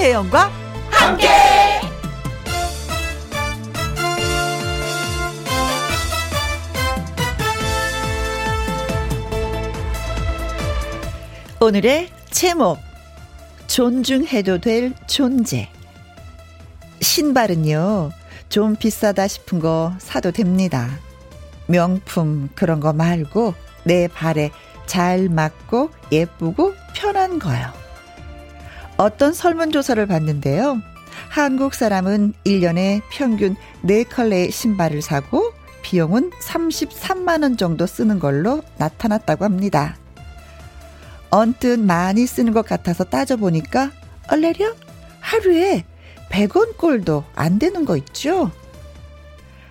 김혜영과 함께. 오늘의 제목 존중해도 될 존재 신발은요 좀 비싸다 싶은 거 사도 됩니다 명품 그런 거 말고 내 발에 잘 맞고 예쁘고 편한 거요. 어떤 설문조사를 봤는데요. 한국 사람은 1년에 평균 4컬레의 신발을 사고 비용은 33만원 정도 쓰는 걸로 나타났다고 합니다. 언뜻 많이 쓰는 것 같아서 따져보니까 얼레려 하루에 100원 꼴도 안 되는 거 있죠?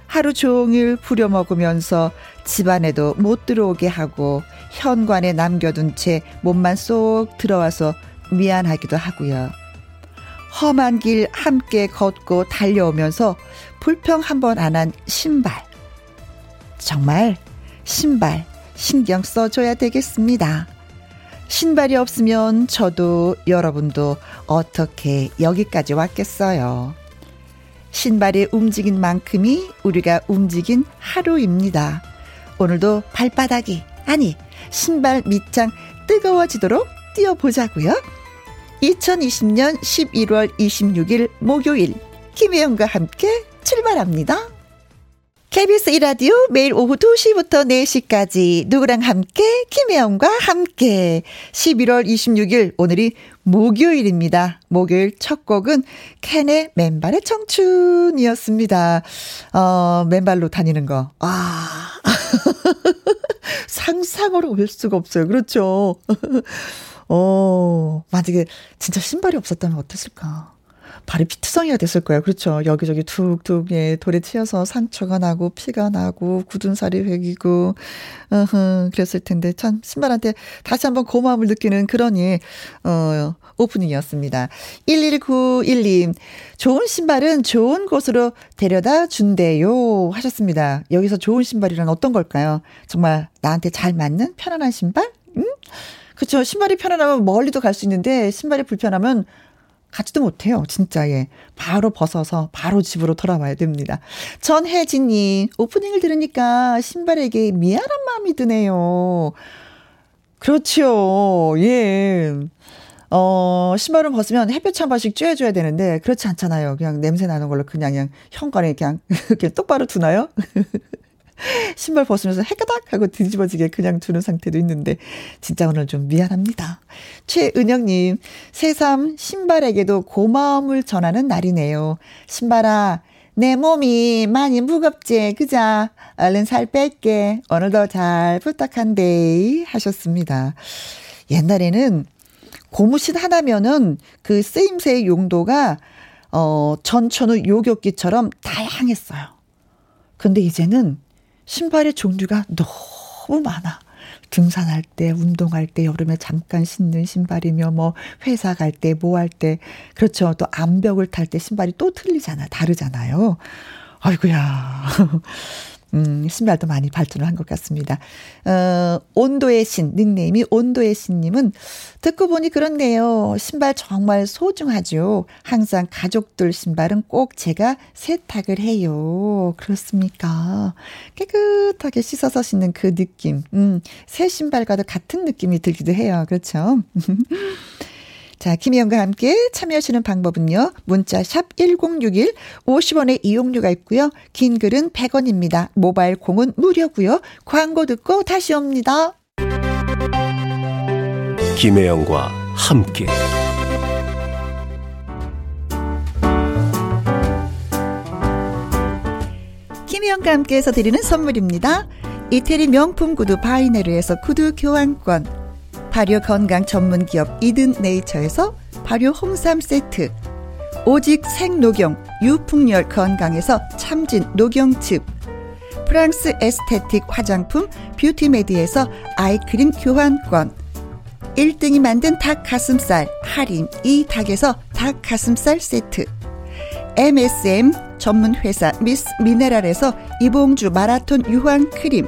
하루 종일 부려먹으면서 집안에도 못 들어오게 하고 현관에 남겨둔 채 몸만 쏙 들어와서 미안하기도 하고요. 험한 길 함께 걷고 달려오면서 불평 한 번 안 한 신발. 정말 신발 신경 써줘야 되겠습니다. 신발이 없으면 저도 여러분도 어떻게 여기까지 왔겠어요. 신발이 움직인 만큼이 우리가 움직인 하루입니다. 오늘도 발바닥이, 아니, 신발 밑장 뜨거워지도록 뛰어보자고요. 2020년 11월 26일 목요일, 김혜영과 함께 출발합니다. KBS 이라디오 매일 오후 2시부터 4시까지 누구랑 함께 김혜영과 함께 11월 26일 오늘이 목요일입니다. 목요일 첫 곡은 캔의 맨발의 청춘이었습니다. 어, 맨발로 다니는 거. 아. 상상으로 올 수가 없어요. 그렇죠. 어, 만약에 진짜 신발이 없었다면 어땠을까? 발이 피투성이가 됐을 거예요. 그렇죠. 여기저기 툭툭, 예, 돌에 치여서 상처가 나고, 피가 나고, 굳은 살이 회기고, 어흥, 그랬을 텐데, 참, 신발한테 다시 한번 고마움을 느끼는 그런, 예, 어, 오프닝이었습니다. 1191님, 좋은 신발은 좋은 곳으로 데려다 준대요. 하셨습니다. 여기서 좋은 신발이란 어떤 걸까요? 정말 나한테 잘 맞는 편안한 신발? 응? 그쵸. 신발이 편안하면 멀리도 갈 수 있는데, 신발이 불편하면 가지도 못해요. 진짜, 예. 바로 벗어서 바로 집으로 돌아와야 됩니다. 전혜진님, 오프닝을 들으니까 신발에게 미안한 마음이 드네요. 그렇죠. 예. 어, 신발을 벗으면 햇볕 한 번씩 쬐줘야 되는데, 그렇지 않잖아요. 그냥 냄새 나는 걸로 그냥, 그냥 현관에 그냥 이렇게 똑바로 두나요? 신발 벗으면서 해가닥 하고 뒤집어지게 그냥 두는 상태도 있는데 진짜 오늘 좀 미안합니다. 최은영님 새삼 신발에게도 고마움을 전하는 날이네요. 신발아 내 몸이 많이 무겁지 그자 얼른 살 뺄게 오늘도 잘 부탁한데 하셨습니다. 옛날에는 고무신 하나면은 그 쓰임새의 용도가 어 전천후 요격기처럼 다양했어요. 근데 이제는 신발의 종류가 너무 많아. 등산할 때, 운동할 때, 여름에 잠깐 신는 신발이며, 뭐, 회사 갈 때, 뭐 할 때, 그렇죠. 또 암벽을 탈 때 신발이 또 틀리잖아. 다르잖아요. 아이고야. 음, 신발도 많이 발전을 한 것 같습니다. 어, 온도의 신, 닉네임이 온도의 신님은 듣고 보니 그렇네요. 신발 정말 소중하죠. 항상 가족들 신발은 꼭 제가 세탁을 해요. 그렇습니까? 깨끗하게 씻어서 신는 그 느낌. 음, 새 신발과도 같은 느낌이 들기도 해요. 그렇죠? 자, 김희영과 함께 참여하시는 방법은요. 문자 샵 1061, 50원의 이용료가 있고요. 긴 글은 100원입니다. 모바일 공은 무료고요. 광고 듣고 다시 옵니다. 김혜영과 함께 김희영과 함께해서 드리는 선물입니다. 이태리 명품 구두 바이네르에서 구두 교환권 발효 건강 전문 기업 이든 네이처에서 발효 홍삼 세트. 오직 생녹용 유풍열 건강에서 참진 녹용즙. 프랑스 에스테틱 화장품 뷰티메디에서 아이크림 교환권. 1등이 만든 닭 가슴살 할인 이 닭에서 닭 가슴살 세트. MSM 전문 회사 미스 미네랄에서 이봉주 마라톤 유황 크림.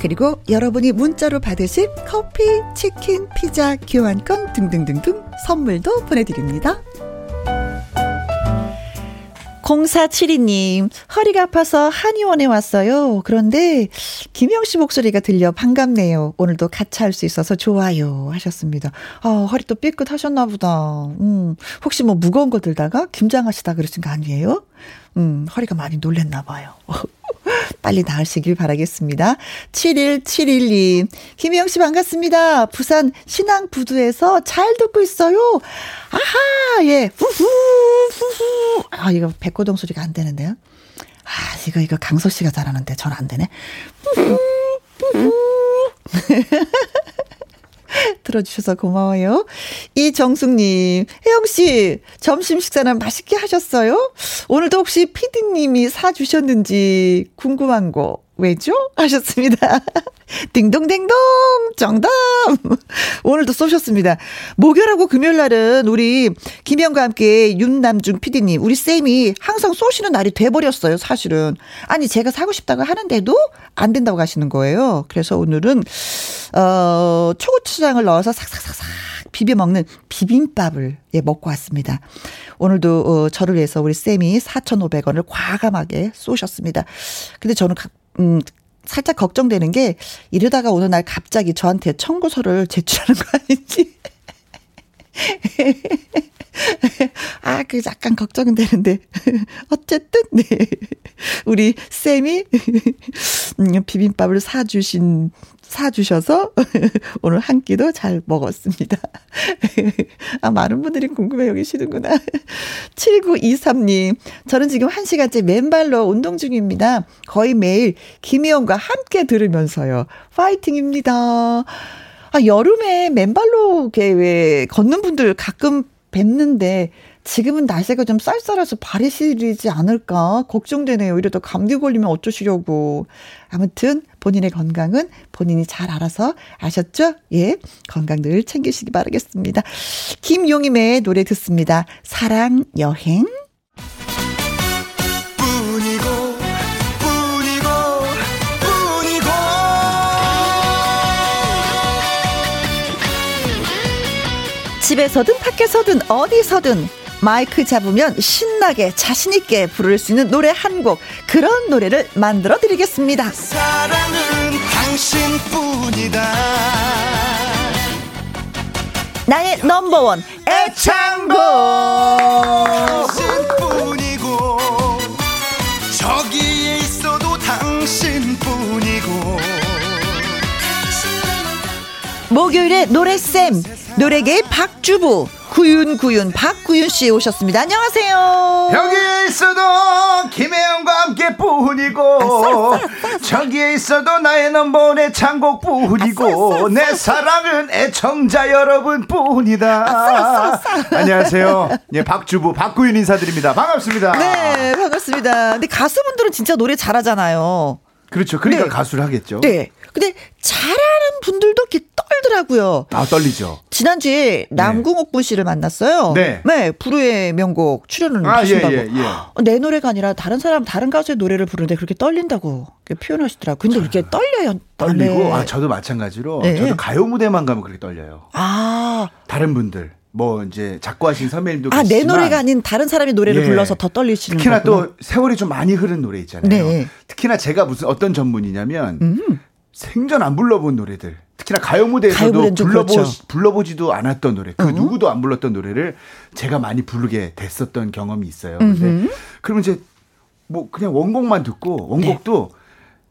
그리고 여러분이 문자로 받으실 커피, 치킨, 피자, 교환권 등등등등 선물도 보내드립니다. 0472님, 허리가 아파서 한의원에 왔어요. 그런데 김영 씨 목소리가 들려 반갑네요. 오늘도 같이 할 수 있어서 좋아요. 하셨습니다. 아, 허리 또 삐끗하셨나 보다. 음, 혹시 뭐 무거운 거 들다가 김장하시다 그러신 거 아니에요? 음, 허리가 많이 놀랬나 봐요. 빨리 나으시길 바라겠습니다. 7171님, 김희영 씨 반갑습니다. 부산 신앙부두에서 잘 듣고 있어요. 아하, 예, 후후, 후후. 아, 이거 백고동 소리가 안 되는데요. 아, 이거, 이거 강서 씨가 잘하는데 전 안 되네. 후후, 후후. 들어주셔서 고마워요. 이정숙님, 혜영씨, 점심 식사는 맛있게 하셨어요? 오늘도 혹시 피디님이 사주셨는지 궁금한 거 왜죠? 하셨습니다. 딩동댕동! 정답! 오늘도 쏘셨습니다. 목요일하고 금요일날은 우리 김영과 함께 윤남중 PD님, 우리 쌤이 항상 쏘시는 날이 돼버렸어요, 사실은. 아니, 제가 사고 싶다고 하는데도 안 된다고 하시는 거예요. 그래서 오늘은, 어, 초고추장을 넣어서 삭삭삭삭 비벼 먹는 비빔밥을 예, 먹고 왔습니다. 오늘도 어, 저를 위해서 우리 쌤이 4,500원을 과감하게 쏘셨습니다. 근데 저는 음, 살짝 걱정되는 게 이러다가 어느 날 갑자기 저한테 청구서를 제출하는 거 아닌지. 아, 그 약간 걱정은 되는데. 어쨌든, 네. 우리 쌤이 음, 비빔밥을 사주신 사주셔서 오늘 한 끼도 잘 먹었습니다. 아, 많은 분들이 궁금해 여기시는구나. 7923님, 저는 지금 1시간째 맨발로 운동 중입니다. 거의 매일 김희영과 함께 들으면서요. 파이팅입니다. 아, 여름에 맨발로 이렇게 왜 걷는 분들 가끔 뵙는데 지금은 날씨가 좀 쌀쌀해서 발이 시리지 않을까 걱정되네요. 이러다 감기 걸리면 어쩌시려고. 아무튼 본인의 건강은 본인이 잘 알아서 아셨죠? 예. 건강 늘 챙기시기 바라겠습니다. 김용임의 노래 듣습니다. 사랑 여행. 집에서든 밖에서든 어디서든 마이크 잡으면 신나게 자신있게 부를 수 있는 노래 한 곡 그런 노래를 만들어 드리겠습니다. 사랑은 당신뿐이다. 나의 넘버원 애창곡 목요일에 노래쌤 노래계의 박주부 구윤구윤 박구윤 씨 오셨습니다. 안녕하세요. 여기에 있어도 김혜영과 함께 뿐이고 저기에 있어도 나의 넘버원의 창곡 뿐이고 내 사랑은 애청자 여러분 뿐이다. 안녕하세요. 예, 박주부 박구윤 인사드립니다. 반갑습니다. 네, 반갑습니다. 근데 가수분들은 진짜 노래 잘하잖아요. 그렇죠. 그러니까 네. 가수를 하겠죠. 네. 근데 잘하는 분들도 이렇게 떨더라고요. 아, 떨리죠. 지난주에 남궁옥분 씨를 만났어요. 네. 네. 불후의 명곡 출연을 아, 하신다고. 예, 예, 예. 내 노래가 아니라 다른 사람, 다른 가수의 노래를 부르는데 그렇게 떨린다고 표현하시더라고요. 근데 그렇게 떨려요. 떨리고, 네. 아, 저도 마찬가지로. 네. 저도 가요 무대만 가면 그렇게 떨려요. 아. 다른 분들. 뭐 이제 작곡하신 선배님도 아, 내 노래가 아닌 다른 사람의 노래를 예. 불러서 더 떨리시는 특히나 거구나. 또 세월이 좀 많이 흐른 노래 있잖아요. 네. 특히나 제가 무슨 어떤 전문이냐면 음. 생전 안 불러본 노래들. 특히나 가요 무대에서도 불러보, 그렇죠. 불러보지도 않았던 노래, 그 음. 누구도 안 불렀던 노래를 제가 많이 부르게 됐었던 경험이 있어요. 근데 그러면 이제 뭐 그냥 원곡만 듣고 원곡도 네.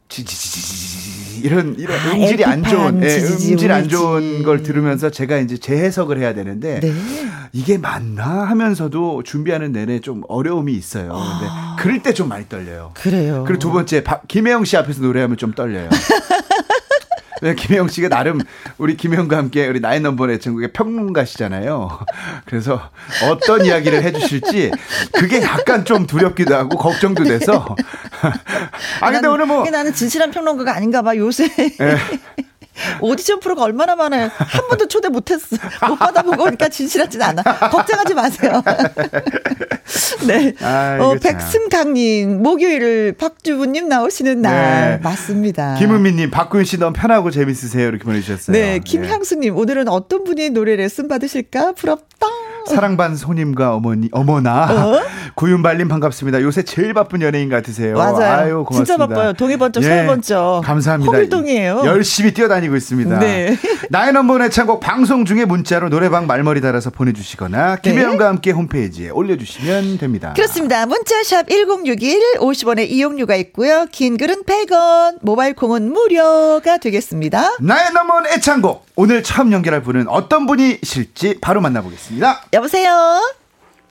지지지지지 이런 이런 아, 음질이 안 좋은 예, 음질 안 좋은 걸 들으면서 제가 이제 재해석을 해야 되는데 네. 이게 맞나 하면서도 준비하는 내내 좀 어려움이 있어요. 근데 아. 그럴 때 좀 많이 떨려요. 그래요. 그리고 두 번째 박, 김혜영 씨 앞에서 노래하면 좀 떨려요. 김혜영 씨가 나름 우리 김혜영과 함께 우리 나인 넘버의 애청국의 평론가시잖아요. 그래서 어떤 이야기를 해주실지 그게 약간 좀 두렵기도 하고 걱정도 돼서. 아 근데 오늘 뭐 나는 진실한 평론가가 아닌가 봐 요새. 네. 오디션 프로가 얼마나 많아요. 한 번도 초대 못했어. 못 받아보고 보니까 진실하진 않아. 걱정하지 마세요. 네. 아, 어, 백승강님, 목요일을 박주부님 나오시는 날. 네. 맞습니다. 김은미님, 박구윤 씨 너무 편하고 재밌으세요. 이렇게 보내주셨어요. 네. 김향수님, 오늘은 어떤 분이 노래 레슨 받으실까? 부럽다. 사랑반 손님과 어머니 어머나 어? 구윤발님 반갑습니다. 요새 제일 바쁜 연예인 같으세요. 맞아요. 아유, 고맙습니다. 진짜 바빠요. 동해 번쩍 예, 서해번쩍. 감사합니다. 호밀동이에요. 열심히 뛰어다니고 있습니다. 네. 나의 넘버원 애창곡 방송 중에 문자로 노래방 말머리 달아서 보내주시거나 네. 김혜영과 함께 홈페이지에 올려주시면 됩니다. 그렇습니다. 문자샵 1061 50원의 이용료가 있고요. 긴 글은 100원 모바일 콩은 무료가 되겠습니다. 나의 넘버원 애창곡 오늘 처음 연결할 분은 어떤 분이실지 바로 만나보겠습니다. 여보세요.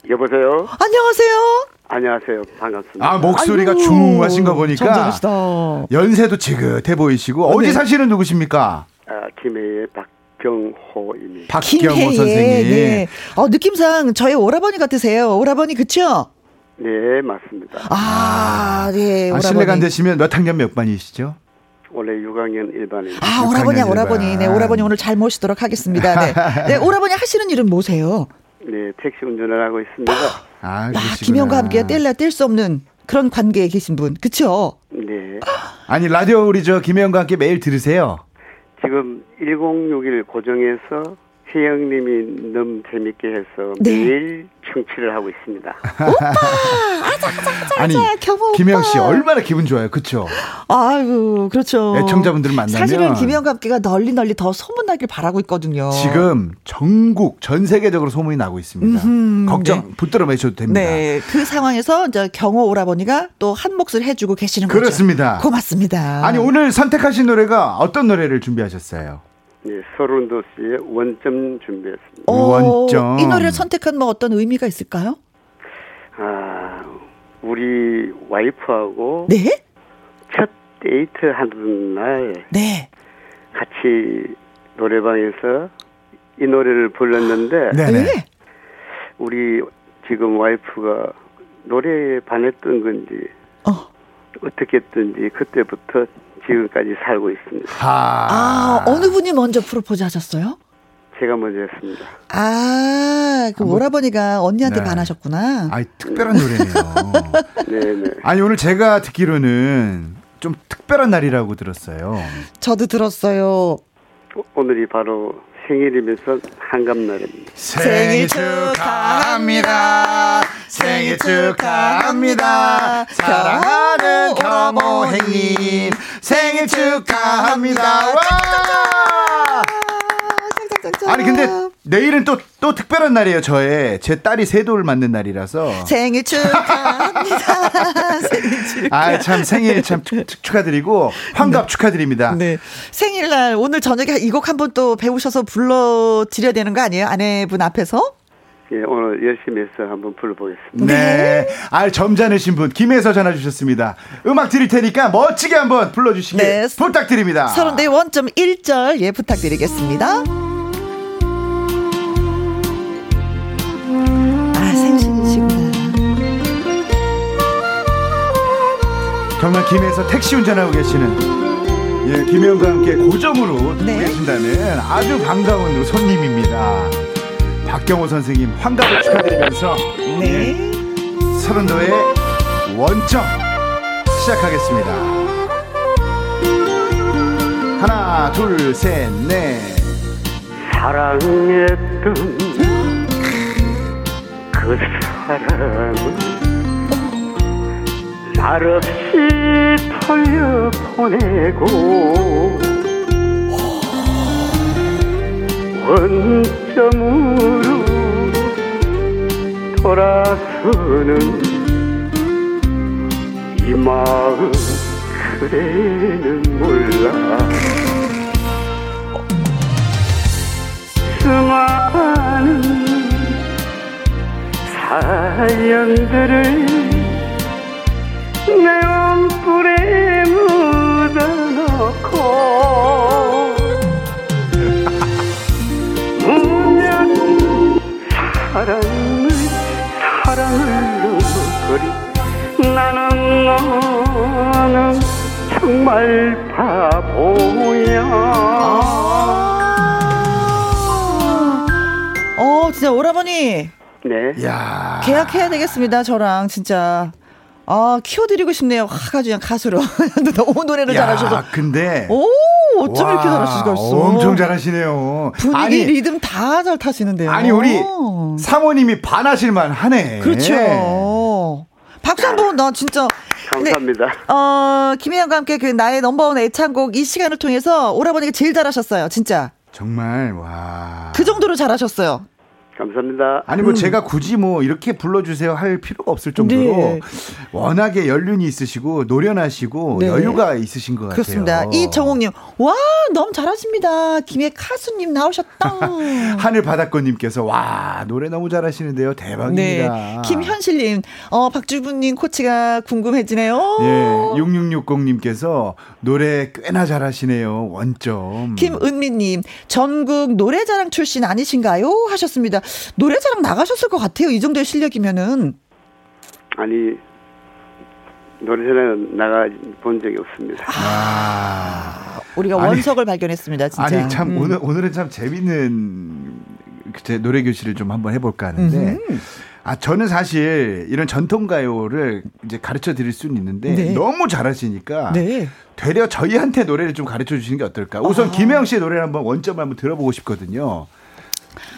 여보세요. 안녕하세요. 안녕하세요. 반갑습니다. 아, 목소리가 아이고, 중하신 거 보니까 점점시다. 연세도 지긋해 보이시고 어, 디 네. 사시는 누구십니까? 아, 김해의 박경호입니다. 박경호 선생님. 네. 어, 느낌상 저희 오라버니 같으세요. 오라버니 그쵸? 네, 맞습니다. 아, 네. 아, 실례가 안 되시면 몇 학년 몇 반이시죠? 원래 6학년 1반입니다. 아, 오라버니, 오라버니. 네, 오라버니 오늘 잘 모시도록 하겠습니다. 네. 네, 오라버니 하시는 일은 뭐세요? 네, 택시 운전을 하고 있습니다. 아, 아 김영과 함께 뗄래야 뗄 수 없는 그런 관계에 계신 분, 그쵸? 네. 아니, 라디오 우리 저 김영과 함께 매일 들으세요? 지금 1061 고정해서 혜영님이 너무 재밌게 해서 네. 매일 청취를 하고 있습니다. 오빠! 아자, 아자, 아자, 아니, 경호 김영 씨 얼마나 기분 좋아요. 그쵸? 아유, 그렇죠. 애청자분들 만나면. 사실은 김영과 함께가 널리 널리 더 소문나길 바라고 있거든요. 지금 전국, 전 세계적으로 소문이 나고 있습니다. 음흠, 걱정 네. 붙들어 매셔도 됩니다. 네. 그 상황에서 이제 경호 오라버니가 또 한 몫을 해주고 계시는 거죠. 그렇습니다. 고맙습니다. 아니, 오늘 선택하신 노래가 어떤 노래를 준비하셨어요? 예, 서른도 씨의 원점 준비했습니다. 어, 원점. 이 노래를 선택한 뭐 어떤 의미가 있을까요? 아, 우리 와이프하고 네? 첫 데이트 하는 날 네. 같이 노래방에서 이 노래를 불렀는데 네. 네. 우리 지금 와이프가 노래에 반했던 건지 어. 어떻게 했든지 그때부터 지금까지 살고 있습니다. 아, 아 어느 분이 먼저 프로포즈 하셨어요? 제가 먼저 했습니다. 아, 그 아, 뭐, 오라버니가 언니한테 네. 반하셨구나. 아, 특별한 노래네요. 네 네. 아니 오늘 제가 듣기로는 좀 특별한 날이라고 들었어요. 저도 들었어요. 오늘이 바로 생일이면서 한갑날입니다. 생일 축하합니다. 생일 축하합니다. 사랑하는 겸호행님 생일 축하합니다. 와! 아니 근데 내일은 또 또 특별한 날이에요. 저의 제 딸이 세돌 맞는 날이라서 생일 축하합니다. 생일 축하. 아참 생일 참 축, 축하드리고 환갑 네. 축하드립니다. 네. 생일날 오늘 저녁에 이 곡 한번 또 배우셔서 불러 드려야 되는 거 아니에요? 아내분 앞에서? 예, 오늘 열심히 해서 한번 불러보겠습니다. 네. 아, 점잖으신 분, 김혜서 전화 주셨습니다. 음악 드릴 테니까 멋지게 한번 불러주시길 네. 부탁드립니다. 서른대 원점 1절, 예, 부탁드리겠습니다. 아, 생신이시구나. 정말 김혜서 택시 운전하고 계시는, 예, 김혜영과 함께 고정으로 네. 계신다는 아주 반가운 손님입니다. 박경호 선생님 환갑을 축하드리면서 네. 예, 서른도의 원점 시작하겠습니다. 하나, 둘, 셋, 넷. 사랑했던 그 사람은 날 없이 털려보 보내고 원점으로 돌아서는 이 마음 그대는 몰라. 수많은 사연들을 내 옷불에 묻어놓고 사랑을 사랑을 누거리 나는 너는 정말 바보야 어, 진짜 오라버니. 네. 야. 계약해야 되겠습니다, 저랑, 진짜. 아, 키워드리고 싶네요. 아주 그냥 가수로. 너무 노래를 야, 잘하셔서. 근데 오, 어쩜 와, 이렇게 잘하실 수가 있어. 엄청 잘하시네요. 분위기, 아니, 리듬 다 잘 타시는데요. 아니 우리 사모님이 반하실만 하네. 그렇죠. 박수 한 번, 나 진짜. 감사합니다. 네, 어, 김혜영과 함께 그 나의 넘버원 애창곡 이 시간을 통해서 오라버니가 제일 잘하셨어요, 진짜. 정말 와. 그 정도로 잘하셨어요. 감사합니다. 아니 뭐 제가 굳이 뭐 이렇게 불러주세요 할 필요가 없을 정도로 네. 워낙에 연륜이 있으시고 노련하시고 네. 여유가 있으신 것 그렇습니다. 같아요. 이정옥님, 와, 너무 잘하십니다. 김혜 카수님 나오셨다. 하늘 바닷꽃님께서 와 노래 너무 잘하시는데요. 네. 대박입니다. 김현실님, 어, 박주부님 코치가 궁금해지네요. 예, 6660님께서 노래 꽤나 잘하시네요. 원점. 김은미님, 전국 노래자랑 출신 아니신가요? 하셨습니다. 노래자랑 나가셨을 것 같아요. 이 정도의 실력이면은. 아니 노래자랑 나가 본 적이 없습니다. 아. 우리가 아니, 원석을 발견했습니다. 진짜. 아니 참 음. 오늘 오늘은 참 재밌는 제 노래 교실을 좀 한번 해볼까 하는데 아 저는 사실 이런 전통 가요를 이제 가르쳐 드릴 수는 있는데 네. 너무 잘하시니까 네. 되려 저희한테 노래를 좀 가르쳐 주시는 게 어떨까? 우선 아. 김혜영 씨의 노래를 한번 원점을 한번 들어보고 싶거든요.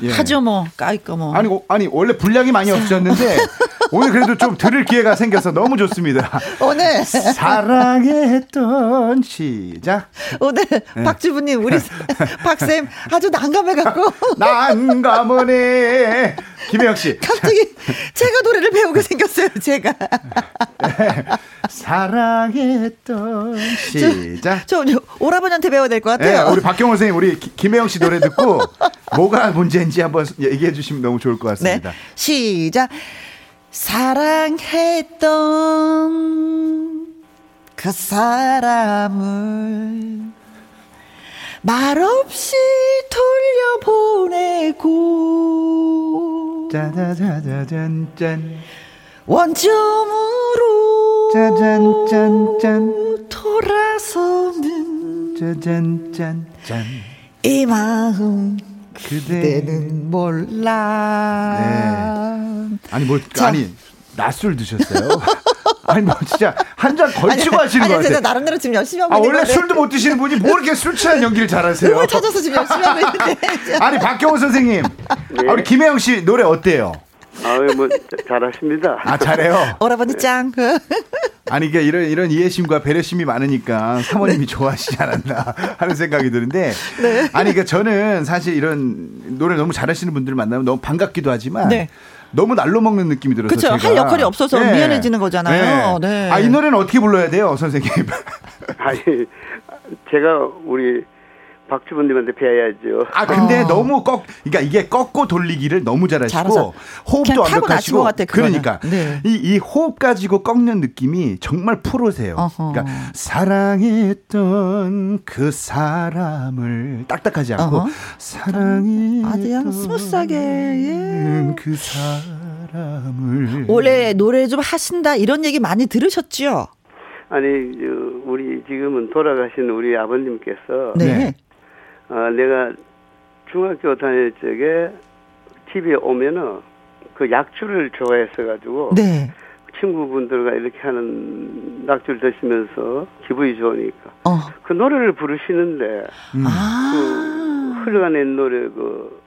예. 하죠 뭐 까이까 뭐. 아니 오- 아니 원래 분량이 많이 없었는데 오늘 그래도 좀 들을 기회가 생겨서 너무 좋습니다. 오늘 사랑했던 시작. 오늘 네. 박주부님 우리 박쌤 아주 난감해 갖고 난감하네. 김혜영 씨. 갑자기 제가 노래를 배우게 생겼어요. 제가 사랑했던 시작. 저 오라버니한테 배워야 될것 네, 같아요. 우리 박경호 선생님, 우리 기- 김혜영 씨 노래 듣고 뭐가 문제인지 한번 얘기해 주시면 너무 좋을 것 네, 같습니다. 시작. 사랑했던 그 사람을 말없이 돌려보내고 짜자자자잔짠. 원점으로 짜잔짠짠. 돌아서는 짜잔짠짠. 이 마음 그대. 그대는 몰라. 네. 아니 뭐 자. 아니 낮술 드셨어요? 아니 뭐 진짜 한 잔 걸치고 하시는 아니, 것 제가 같아요. 나름대로 지금 열심히 하고 아 있는 원래 건데. 술도 못 드시는 분이 뭐 이렇게 술 취한 연기를 잘하세요? 음을 찾아서 지금 열심히 하고 있는데. 아니 박경호 선생님, 네. 아, 우리 김혜영 씨 노래 어때요? 아유 뭐 자- 잘하십니다. 아 잘해요. 오라버니 짱. 아니 이게 이런 이런 이해심과 배려심이 많으니까 사모님이 좋아하시지 않았나 하는 생각이 드는데 아니 그러니까 저는 사실 이런 노래 너무 잘하시는 분들 만나면 너무 반갑기도 하지만 네. 너무 날로 먹는 느낌이 들어서 그쵸. 제가 할 역할이 없어서 미안해지는 거잖아요. 네. 아이 노래는 어떻게 불러야 돼요, 선생님? 아니 제가 우리 박주부님한테 배워야죠. 아 근데 어. 너무 꺾 그러니까 이게 꺾고 돌리기를 너무 잘하시고. 호흡도 완벽하시고 것 같아. 그러니까 네. 이, 이 호흡 가지고 꺾는 느낌이 정말 프로세요. 어허. 그러니까 사랑했던 그 사람을 딱딱하지 않고 어허. 사랑했던 아주 스무스하게, 예. 그 사람을 원래 노래 좀 하신다 이런 얘기 많이 들으셨죠? 아니 저, 우리 지금은 돌아가신 우리 아버님께서 네. 네. 아, 내가 중학교 다닐 적에 집에 오면은 그 약주를 좋아했어 가지고 네. 친구분들과 이렇게 하는 낙주를 드시면서 기분이 좋으니까 어. 그 노래를 부르시는데 음. 아. 흘러가는 노래 그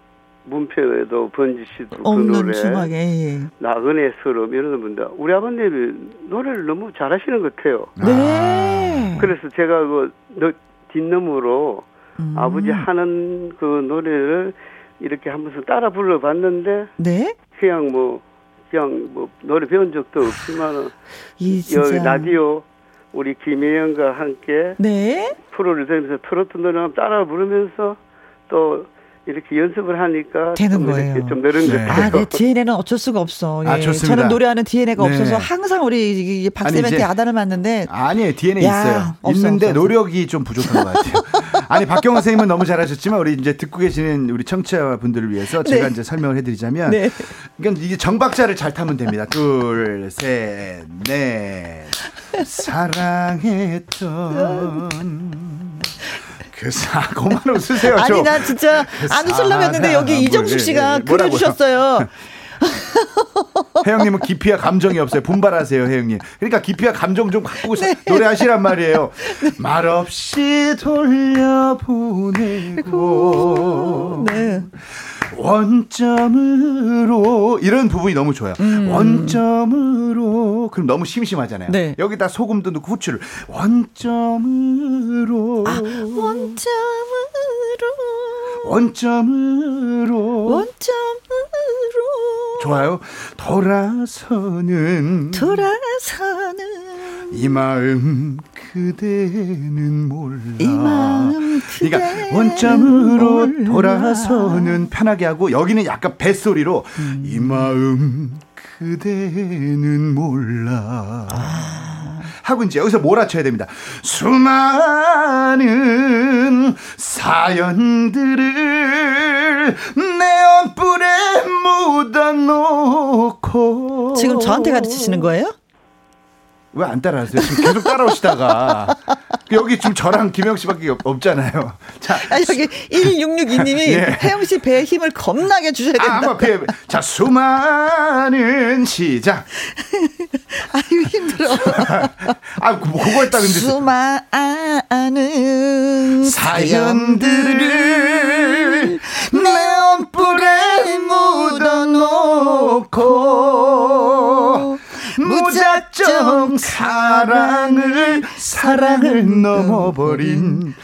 문표에도 번지시도 그 노래 주막에. 예. 나그네 서름 이런 분들 우리 아버님이 노래를 너무 잘하시는 것 같아요. 네. 그래서 제가 그 뒷너으로 음. 아버지 하는 그 노래를 이렇게 하면서 따라 불러봤는데 네? 그냥 뭐 그냥 뭐 노래 배운 적도 없지만 이 여기 라디오 우리 김혜영과 함께 네? 프로를 들으면서 트로트 노래 따라 부르면서 또 이렇게 연습을 하니까 되는 거예요. 좀 늘은 네. 아, 네. DNA는 어쩔 수가 없어. 아, 예. 좋습니다. 저는 노래하는 DNA가 네. 없어서 항상 우리 박쌤한테 아단을 맞는데 아니에요. DNA 야, 있어요. 없어, 있는데 없어, 노력이 좀 부족한 것 같아요. 아니 박경원 선생님은 너무 잘하셨지만 우리 이제 듣고 계시는 우리 청취자분들을 위해서 네. 제가 이제 설명을 해드리자면 네. 그러니까 이게 정박자를 잘 타면 됩니다. 둘, 셋, 넷. 사랑했던 아, 그만 웃으세요. 아니 나 진짜 안 웃으려고 했는데 여기 이정숙 씨가 네, 그려주셨어요. 혜영님은 깊이와 감정이 없어요. 분발하세요, 혜영님. 그러니까 깊이와 감정 좀 갖고 네. 노래하시란 말이에요. 네. 말없이 돌려보내고 네. 원점으로 이런 부분이 너무 좋아요. 음. 원점으로 그럼 너무 심심하잖아요. 네. 여기다 소금도 넣고 후추를 원점으로 아, 원점으로 원점으로 원점으로 좋아요. 돌아서는 돌아서는 이 마음 그대는 몰라. 이 마음 그러니까 원점으로 몰라. 돌아서는 편하게 하고 여기는 약간 뱃소리로 음. 이 마음 그대는 몰라. 아. 하고 이제 여기서 몰아쳐야 됩니다. 수많은 사연들을 내 언뿔에 묻어놓고 지금 저한테 가르치시는 거예요? 왜 안 따라하세요? 지금 계속 따라오시다가 여기 지금 저랑 김영 씨밖에 없잖아요. 자, 아, 여기 1662님이 예. 혜영 씨 배에 힘을 겁나게 주셔야 된다. 아, 뭐 배, 자 수많은 시작. 아유 힘들어. 아, 뭐 그거 했다 근데. 수많은 사연들을 내 엄불에 묻어놓고. 무작정 사랑을 사랑을 넘어버린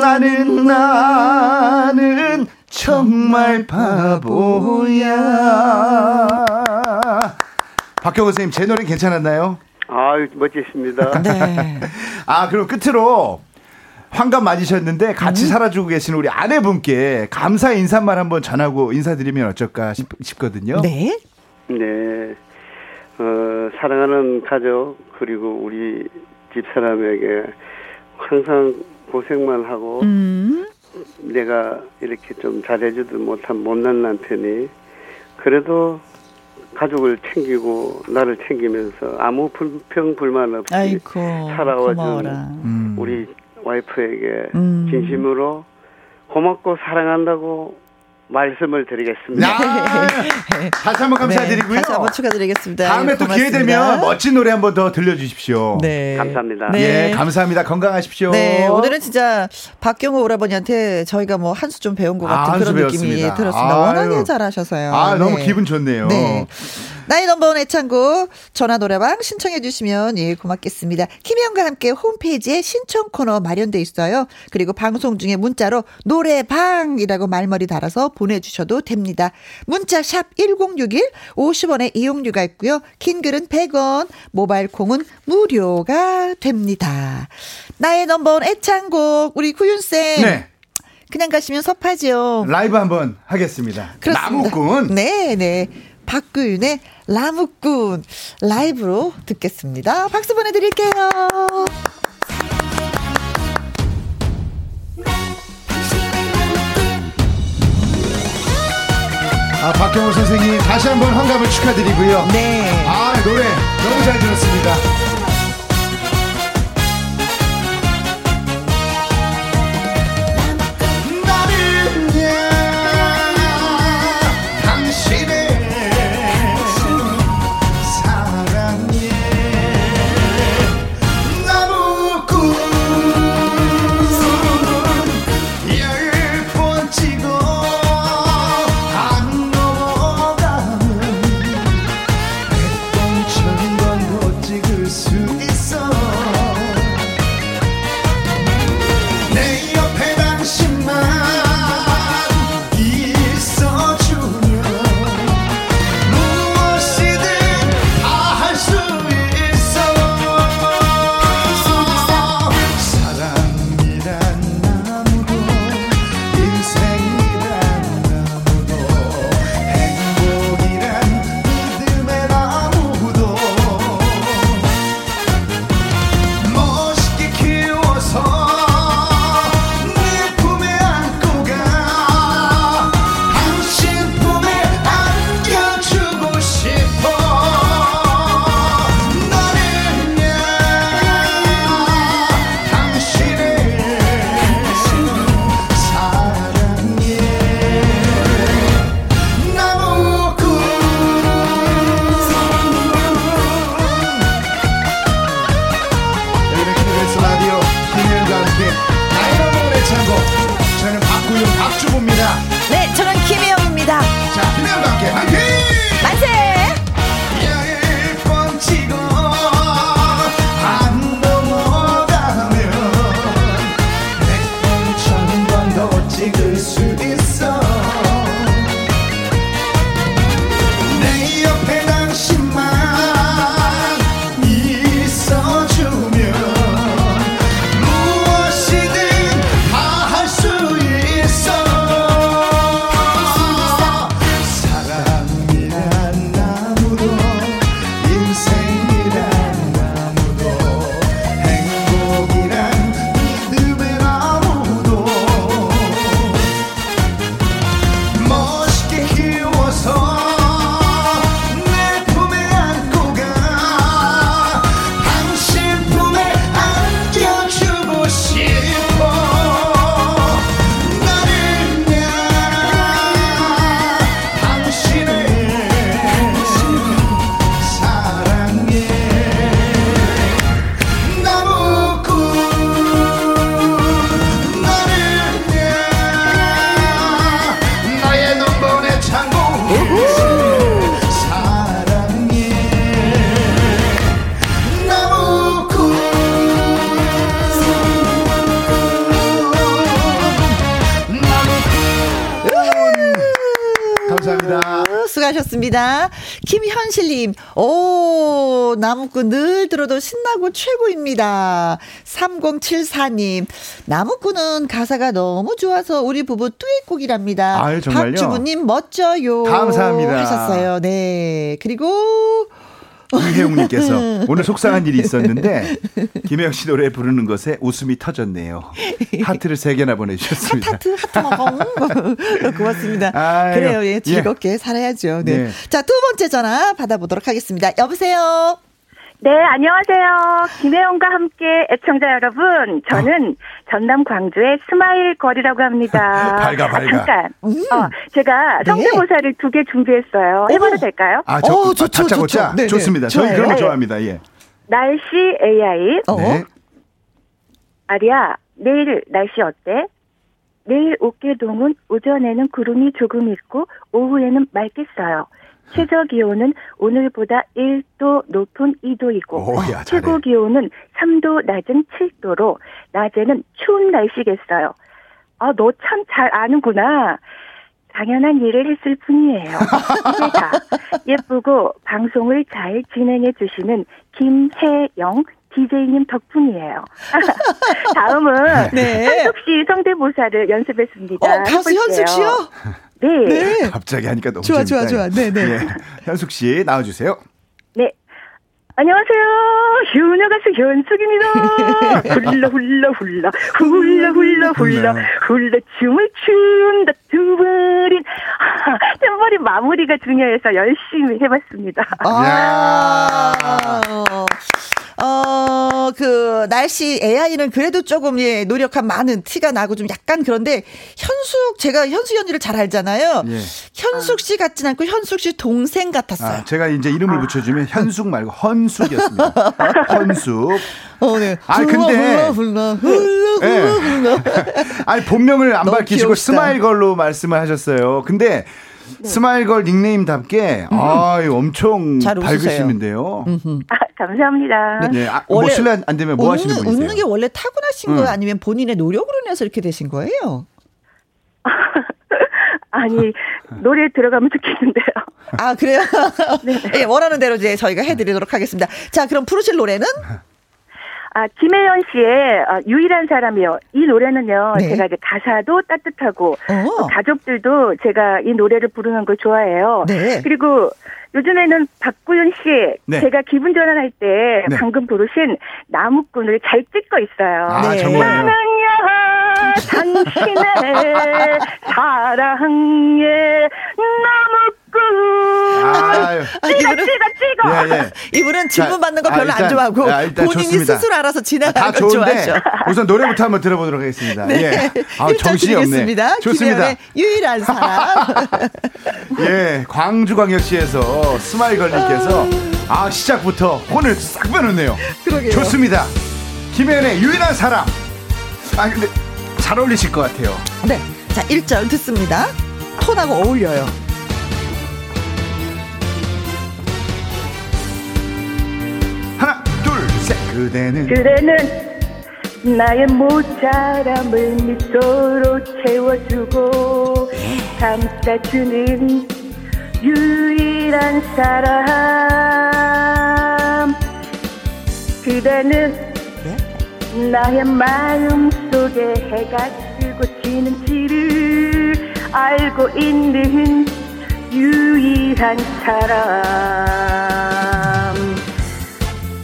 나는 나는 정말 바보야. 박경호 선생님 제 노래 괜찮았나요? 아 멋지십니다. 네. 아 그럼 끝으로 환갑 맞으셨는데 같이 음. 살아주고 계시는 우리 아내분께 감사 인사말 한번 전하고 인사드리면 어쩔까 싶, 싶거든요. 네. 네. 어, 사랑하는 가족 그리고 우리 집 사람에게 항상 고생만 하고 음. 내가 이렇게 좀 잘해주도 못한 못난 남편이 그래도 가족을 챙기고 나를 챙기면서 아무 불평 불만 없이 아이고, 살아와준 음. 우리 와이프에게 음. 진심으로 고맙고 사랑한다고 말씀을 드리겠습니다. 네. 다시 한번 감사드리고요. 네, 다시 한번 축하드리겠습니다. 다음에 또 기회 되면 멋진 노래 한번 더 들려주십시오. 네. 감사합니다. 네. 예, 감사합니다. 건강하십시오. 네, 오늘은 진짜 박경호 오라버니한테 저희가 뭐 한 수 좀 배운 것 같은 아, 그런 느낌이 들었습니다. 아유. 워낙에 잘하셔서요. 아, 너무 네. 기분 좋네요. 네. 나의 넘버원 애창곡 전화 노래방 신청해 주시면 예 고맙겠습니다. 김혜영과 함께 홈페이지에 신청 코너 마련돼 있어요. 그리고 방송 중에 문자로 노래방이라고 말머리 달아서 보내주셔도 됩니다. 문자 샵 1061 50원의 이용료가 있고요. 긴 글은 100원 모바일 콩은 무료가 됩니다. 나의 넘버원 애창곡 우리 구윤 쌤 네. 그냥 가시면 섭하죠. 라이브 한번 하겠습니다. 그렇습니다. 나무꾼. 네, 네. 박구윤의 라무꾼 라이브로 듣겠습니다. 박수 보내드릴게요. 아, 박경호 선생님 다시 한번 환갑을 축하드리고요. 네. 아, 노래 너무 잘 들었습니다. 수고하셨습니다. 김현실님, 오, 나무꾼 늘 들어도 신나고 최고입니다. 3074님, 나무꾼은 가사가 너무 좋아서 우리 부부 듀엣곡이랍니다. 아유, 정말요? 박주부님, 멋져요. 감사합니다. 하셨어요. 네. 그리고, 이혜웅님께서 오늘 속상한 일이 있었는데 김혜영 씨 노래 부르는 것에 웃음이 터졌네요. 하트를 세 개나 보내주셨습니다. 하트 하트 먹어. 고맙습니다. 아유, 그래요, 예, 즐겁게 예. 살아야죠. 네. 네. 자, 두 번째 전화 받아보도록 하겠습니다. 여보세요. 네, 안녕하세요. 김혜영과 함께 애청자 여러분. 저는 어. 전남 광주의 스마일 걸이라고 합니다. 밝아, 밝아. 아, 잠깐. 음. 어, 제가 성대모사를 네. 두개 준비했어요. 해봐도 될까요? 아, 저, 어, 좋죠, 다짜 좋죠. 네, 좋습니다. 저희 그런 거 네. 좋아합니다. 예. 날씨 AI. 어? 네. 아리야, 내일 날씨 어때? 내일 옥계동은 오전에는 구름이 조금 있고 오후에는 맑겠어요. 최저 기온은 오늘보다 1도 높은 2도이고 오, 야, 최고 기온은 3도 낮은 7도로 낮에는 추운 날씨겠어요. 아, 너 참 잘 아는구나. 당연한 일을 했을 뿐이에요. 제가 예쁘고 방송을 잘 진행해 주시는 김혜영 DJ님 덕분이에요. 다음은 네. 현숙 씨 성대모사를 연습했습니다. 어, 가수 현숙 씨요? 네. 네. 갑자기 하니까 너무 좋아, 재밌다. 좋아, 좋아. 네, 네. 예. 현숙 씨 나와주세요. 네. 안녕하세요. 효녀 가수 현숙입니다. 훌라 훌라 훌라 훌라 훌라 훌라 훌라 춤을 춘다 두버린 템버린 마무리가 중요해서 열심히 해봤습니다. 아. 어, 그, 날씨 AI는 그래도 조금, 예, 노력한 많은 티가 나고 좀 약간 그런데, 현숙, 제가 현숙 언니를 잘 알잖아요. 예. 현숙 씨 같진 않고 현숙 씨 동생 같았어요. 아, 제가 이제 이름을 아. 붙여주면 현숙 말고 헌숙이었습니다. 헌숙. 어, 네. 아, 근데. 훌라, 훌라, 훌라, 네. 훌라. 아니, 본명을 안 밝히시고 스마일 걸로 말씀을 하셨어요. 근데, 네. 스마일걸 닉네임답게 음. 아 엄청 밝으시는데요. 아, 감사합니다. 네, 아, 뭐 실례 안 되면 뭐 웃는, 하시는 분이세요? 웃는 게 원래 타고나신 음. 거예요? 아니면 본인의 노력으로 인해서 이렇게 되신 거예요? 아니 노래 들어가면 좋겠는데요. 아 그래요? 네. 네. 원하는 대로 이제 저희가 해드리도록 하겠습니다. 자 그럼 부르실 노래는? 아, 김혜연 씨의 아, 유일한 사람이요. 이 노래는요, 네. 제가 이제 가사도 따뜻하고, 어. 가족들도 제가 이 노래를 부르는 걸 좋아해요. 네. 그리고 요즘에는 박구윤 씨, 네. 제가 기분 전환할 때 네. 방금 부르신 나무꾼을 잘 찍고 있어요. 아, 네. 정말요? 당신의 사랑에 나무꾼 아유. 찍어 찍어 찍어 예, 예. 이분은 질문 받는 거 별로 아, 일단, 안 좋아하고 아, 본인이 좋습니다. 스스로 알아서 지나가는 걸 좋아하죠 우선 노래부터 한번 들어보도록 하겠습니다 네. 예. 아, 정신이 없네 좋습니다 유일한 사람 예 광주광역시에서 스마일걸님께서 아 시작부터 혼을 싹 빼놓네요 그러게요. 좋습니다 김혜연의 유일한 사람 아 근데 잘 어울리실 것 같아요. 네. 자, 1절 듣습니다. 톤하고 어울려요. 하나, 둘, 셋. 그대는 그대는 나의 모자람을 미소로 채워주고 감싸주는 유일한 사람 그대는 네? 나의 마음 속에 해가 뜨고 지는지를 알고 있는 유일한 사람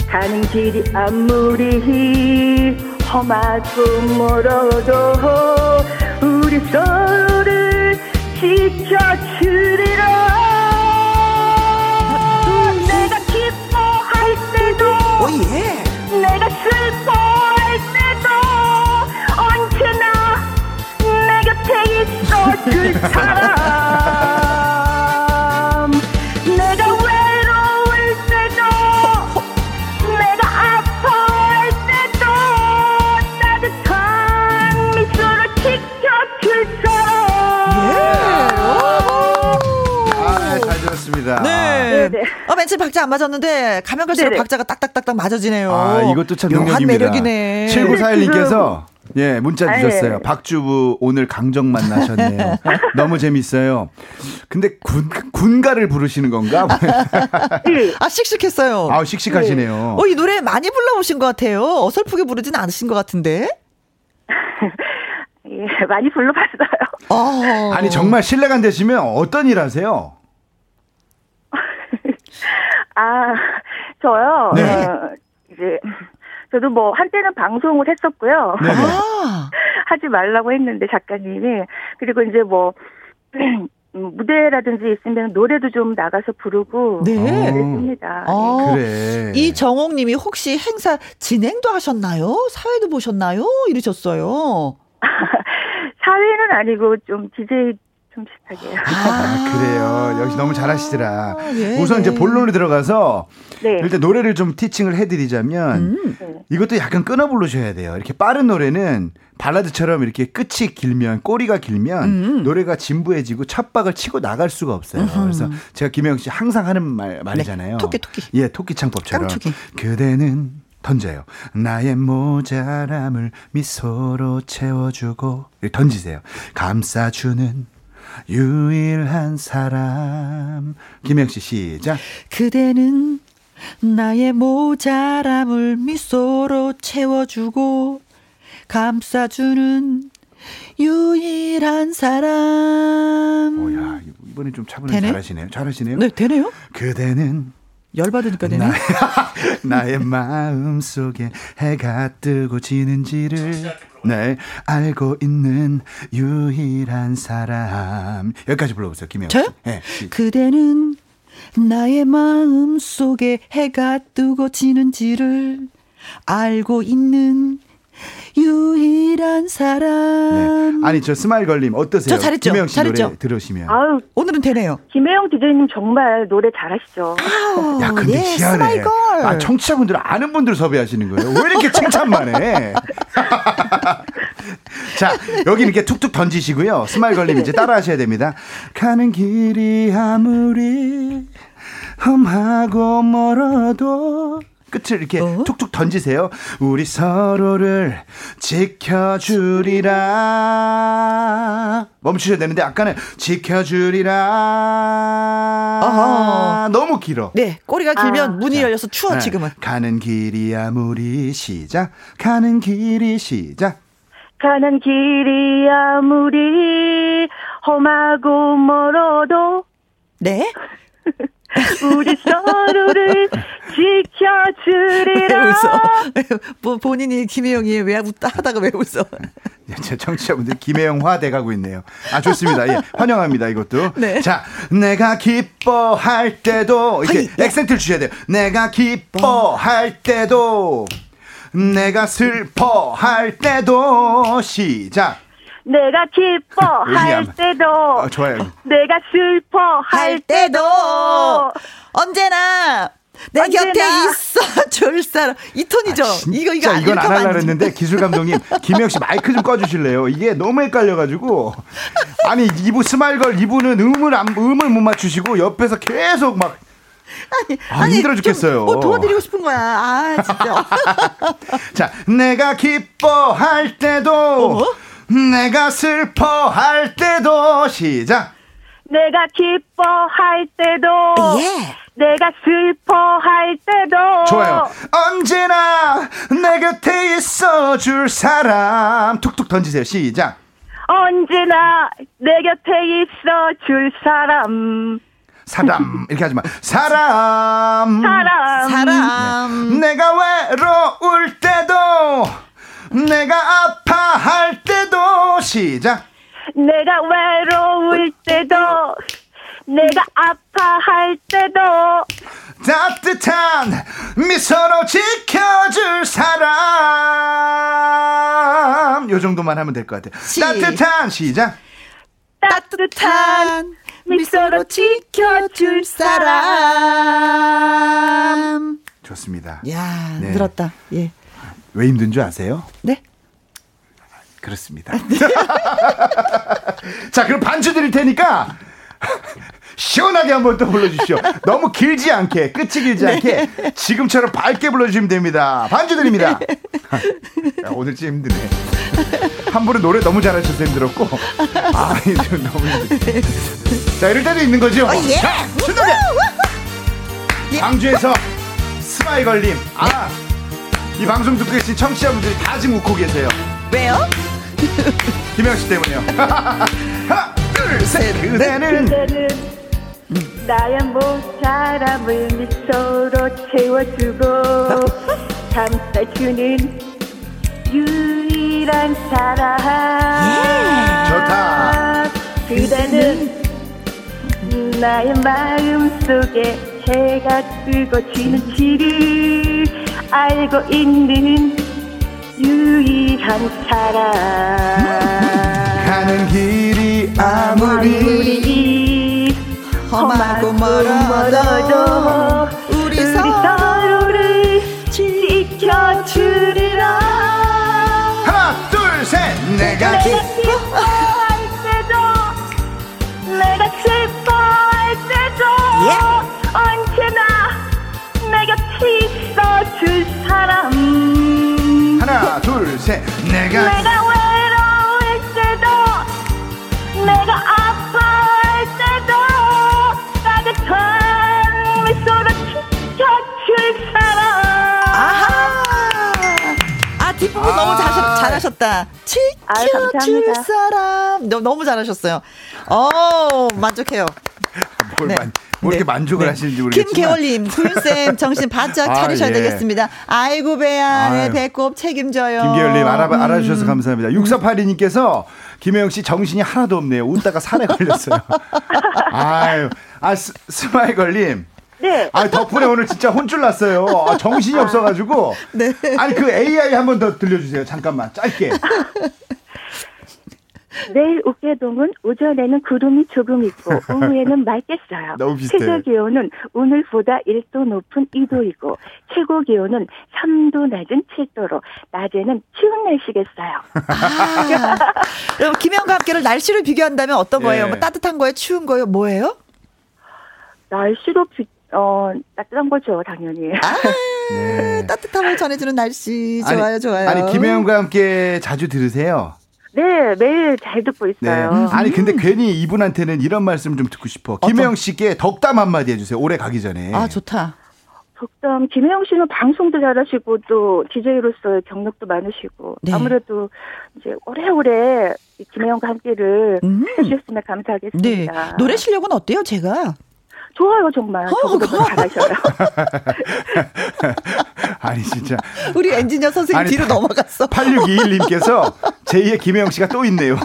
가는 길이 아무리 험하고 멀어도 우리 서로를 지켜주리라 내가 기뻐할 때도 오예. 있어 줄 사람 내가 외로울 때도 내가 아파할 때도 따뜻한 미소로 지켜줄 들었습니다. 네. 네네. 어, 맨 처음 박자 안 맞았는데 가면 갈수록 네네. 박자가 딱딱딱딱 맞아지네요. 아, 이것도 참 능력입니다. 매력이네. 7941님께서 예, 문자 아, 주셨어요. 네. 박주부 오늘 강정 만나셨네요. 너무 재밌어요. 근데 군, 군가를 부르시는 건가? 아, 씩씩했어요. 아, 씩씩하시네요. 네. 어, 이 노래 많이 불러보신 것 같아요. 어설프게 부르진 않으신 것 같은데. 예, 많이 불러봤어요. 어. 아니, 정말 실례가 안 되시면 어떤 일 하세요? 아, 저요. 네. 어, 이제 저도 뭐 한때는 방송을 했었고요. 네. 하지 말라고 했는데 작가님이 그리고 이제 뭐 무대라든지 있으면 노래도 좀 나가서 부르고 네. 그랬습니다. 아, 그래. 이 정옥님이 혹시 행사 진행도 하셨나요? 사회도 보셨나요? 이러셨어요. 사회는 아니고 좀 DJ 좀 비슷하게. 아, 그래요. 역시 너무 잘하시더라. 예, 우선 이제 본론에 들어가서 네. 일단 노래를 좀 티칭을 해드리자면 음. 네. 이것도 약간 끊어 부르셔야 돼요. 이렇게 빠른 노래는 발라드처럼 이렇게 끝이 길면 꼬리가 길면 음. 노래가 진부해지고 첫 박을 치고 나갈 수가 없어요. 음. 그래서 제가 김영 씨 항상 하는 말 말이잖아요. 네. 토끼 토끼. 예, 토끼 창법처럼. 깡초기. 그대는 던져요. 나의 모자람을 미소로 채워주고 던지세요. 감싸주는 유일한 사람. 김영 씨 시작. 그대는 나의 모자람을 미소로 채워주고 감싸주는 유일한 사람. 오야 이번에 좀 차분히 되네? 잘하시네요. 잘하시네요. 네 되네요. 그대는 열받으니까 되네. 나, 의 마음 속에 해가 뜨고 지는지를 네, 알고 있는 유일한 사람. 여기까지 불러보세요, 김혜영 저요? 네. 그대는 나의 마음 속에 해가 뜨고 지는지를 알고 있는 유일한 사람. 네. 아니 저 smile girl님 어떠세요? 저 잘했죠. 김혜영 씨 잘했죠. 노래 들으시면. 아유 오늘은 되네요. 김혜영 디제이님 정말 노래 잘하시죠. 아유, 야 근데 예, 희한해. 아 청취자분들 아는 분들 섭외하시는 거예요. 왜 이렇게 칭찬만 해? 자 여기 이렇게 툭툭 던지시고요. smile girl님 이제 따라하셔야 됩니다. 가는 길이 아무리 험하고 멀어도 끝을 이렇게 어? 툭툭 던지세요. 우리 서로를 지켜주리라. 멈추셔야 되는데 아까는 지켜주리라. 아하. 너무 길어. 네, 꼬리가 길면 아. 문이 열려서 추워 네. 지금은. 가는 길이 아무리 시작. 가는 길이 시작. 가는 길이 아무리 험하고 멀어도 네. 우리 서로를 지켜주리라. 왜 웃어? 뭐 본인이 김혜영이 왜 웃다 하다가 왜 웃어? 제 청취자분들 김혜영화 돼가고 있네요. 아 좋습니다. 예, 환영합니다 이것도. 네. 자, 내가 기뻐할 때도 이렇게 하이, 액센트를 주셔야 돼요. 내가 기뻐할 때도 내가 슬퍼할 때도 시작. 내가 기뻐할 때도 어, 좋아요. 내가 슬퍼할 때도 언제나 내. 곁에 있어 줄 사람 이 톤이죠. 아, 이거 이거 이건 안 하려고 했는데 기술 감독님 김영 씨 마이크 좀 꺼주실래요? 이게 너무 헷갈려가지고 아니 이부 스마일걸 이분은 음을 안 음을 못 맞추시고 옆에서 계속 막 아니, 아, 아니 힘들어 죽겠어요. 뭐 도와드리고 싶은 거야. 아 진짜. 자, 내가 기뻐할 때도 어? 내가 슬퍼할 때도 시작. 내가 기뻐할 때도 예. 내가 슬퍼할 때도 좋아요. 언제나 내 곁에 있어 줄 사람 툭툭 던지세요. 시작. 언제나 내 곁에 있어 줄 사람 사람 이렇게 하지 마. 사람 사람 사람 네. 내가 외로울 때도 내가 아파할 때도 시작. 내가 외로울 때도 내가 아파할 때도 따뜻한 미소로 지켜줄 사람 요 정도만 하면 될 것 같아요. 시. 따뜻한 시작. 따뜻한 미소로 지켜줄 사람. 좋습니다. 야, 네. 늘었다. 예. 왜 힘든 줄 아세요? 네. 그렇습니다. 자, 그럼 반주 드릴 테니까 시원하게 한번 또 불러주시오. 너무 길지 않게, 끝이 길지 네. 않게 지금처럼 밝게 불러주시면 됩니다. 반주 드립니다. 야, 오늘 좀 힘드네. 한 분은 노래 너무 잘하셔서 힘들었고, 아, 이제 너무 힘들 자, 이럴 때도 있는 거죠? 어, 예. 자, 신노래! 예. 광주에서 smile girl님. 아, 이 방송 듣고 계신 청취자분들이 다 지금 웃고 계세요. 왜요? 김혜영 씨 때문에요. 하나, 둘, 셋. 그대는, 그대는 나의 모사람을 미소로 채워주고 감싸주는 유일한 사람. 예. 좋다. 그대는 나의 마음 속에 해가 뜨고 지는 지를 알고 있는 유일한 사람 가는 길이 아무리 험하고 멀어도 우리, 우리 서로를 지켜주리라. 하나 둘 셋. 내가 기뻐할 때도 내가 슬퍼할 때도 예. 언제나 내 곁에 있어 줄 사람 둘 셋. 내가 내가 외로울 때도 내가 아파할 때도 따뜻한 미소로 지켜줄 사람. 아하! 아 뒷부분 아. 너무 잘, 잘하셨다. 지켜줄 아 사람. 너무 잘하셨어요. 어 만족해요. 뭘 네. 만, 뭐 이렇게 네. 만족을 네. 하시는지 모르겠지만. 김계월님, 구윤쌤 정신 바짝 아, 차리셔야 예. 되겠습니다. 아이고, 배야, 내 배꼽 책임져요. 김계월님, 알아, 음. 알아주셔서 감사합니다. 6482님께서 김혜영 씨 정신이 하나도 없네요. 웃다가 사레 걸렸어요. 아유, 아, 스, smile girl님. 네. 아 덕분에 오늘 진짜 혼쭐 났어요. 아, 정신이 없어가지고. 네. 아니 그 AI 한 번 더 들려주세요. 잠깐만 짧게. 내일 옥계동은 오전에는 구름이 조금 있고 오후에는 맑겠어요. 너무 비슷해. 최저 기온은 오늘보다 1도 높은 2도이고 최고 기온은 3도 낮은 7도로 낮에는 추운 날씨겠어요. 아, 김영과 함께를 날씨를 비교한다면 어떤 거예요? 예. 뭐 따뜻한 거예요? 추운 거예요? 뭐예요? 날씨로 비, 어, 따뜻한 거죠, 당연히. 아, 네. 따뜻함을 전해주는 날씨. 좋아요, 아니, 좋아요. 아니, 김혜영과 함께 자주 들으세요? 네, 매일 잘 듣고 있어요. 네. 아니 근데 음. 괜히 이분한테는 이런 말씀 좀 듣고 싶어. 김혜영 씨께 덕담 한마디 해주세요. 올해 가기 전에. 아 좋다. 덕담 김혜영 씨는 방송도 잘하시고 또 DJ로서의 경력도 많으시고 네. 아무래도 이제 오래오래 김혜영과 함께를 음. 해주셨으면 감사하겠습니다. 네. 노래 실력은 어때요, 제가? 좋아요, 정말. 어, 저보다 잘하셔요. 아니, 진짜. 우리 엔지니어 선생님 아니, 뒤로 넘어갔어. 8621님께서 제2의 김혜영 씨가 또 있네요.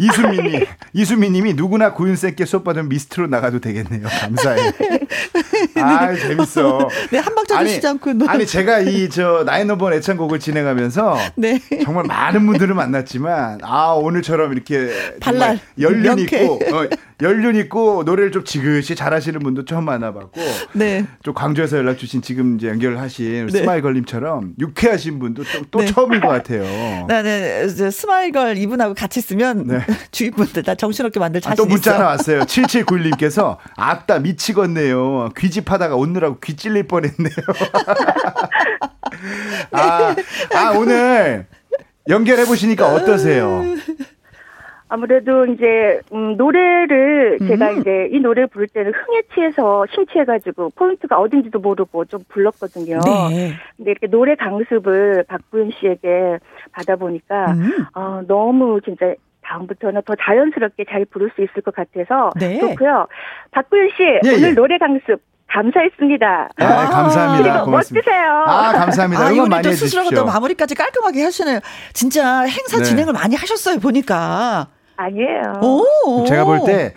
이수민님, 이수민님이 누구나 고윤쌤께 수업 받으면 미스트로 나가도 되겠네요. 감사해. 아 재밌어. 네, 한 박자 주시지 않고. 너. 아니, 제가 이 저 나인오번 애창곡을 진행하면서 네. 정말 많은 분들을 만났지만 아 오늘처럼 이렇게 발랄 열린 있고 어, 연륜 있고 노래를 좀 지그시 잘하시는 분도 처음 만나봤고 네. 좀 광주에서 연락 주신 지금 이제 연결하신 네. smile girl님처럼 유쾌하신 분도 또, 또 네. 처음인 것 같아요. 네, 네. smile girl 이분하고 같이 쓰면 네. 주위 분들 다 정신없게 만들 자신 아, 또 문자 하나 왔어요. 7791님께서 악다 미치겠네요. 귀집하다가 오느라고 귀 찔릴 뻔했네요. 아, 아 오늘 연결해 보시니까 어떠세요? 아무래도 이제 음, 노래를 제가 음. 이제 이 노래를 부를 때는 흥에 취해서 심취해가지고 포인트가 어딘지도 모르고 좀 불렀거든요. 네. 근데 이렇게 노래 강습을 박구윤 씨에게 받아보니까 음. 어, 너무 진짜 다음부터는 더 자연스럽게 잘 부를 수 있을 것 같아서 네. 좋고요. 박구윤 씨 예, 오늘 예. 노래 강습 감사했습니다. 아, 아 감사합니다. 고맙습니다. 멋지세요. 아, 감사합니다. 아, 응원 많이 해주십시오. 스스로가 또 마무리까지 깔끔하게 하시네요. 진짜 행사 네. 진행을 많이 하셨어요, 보니까. 아니에요. 오, 제가 볼 때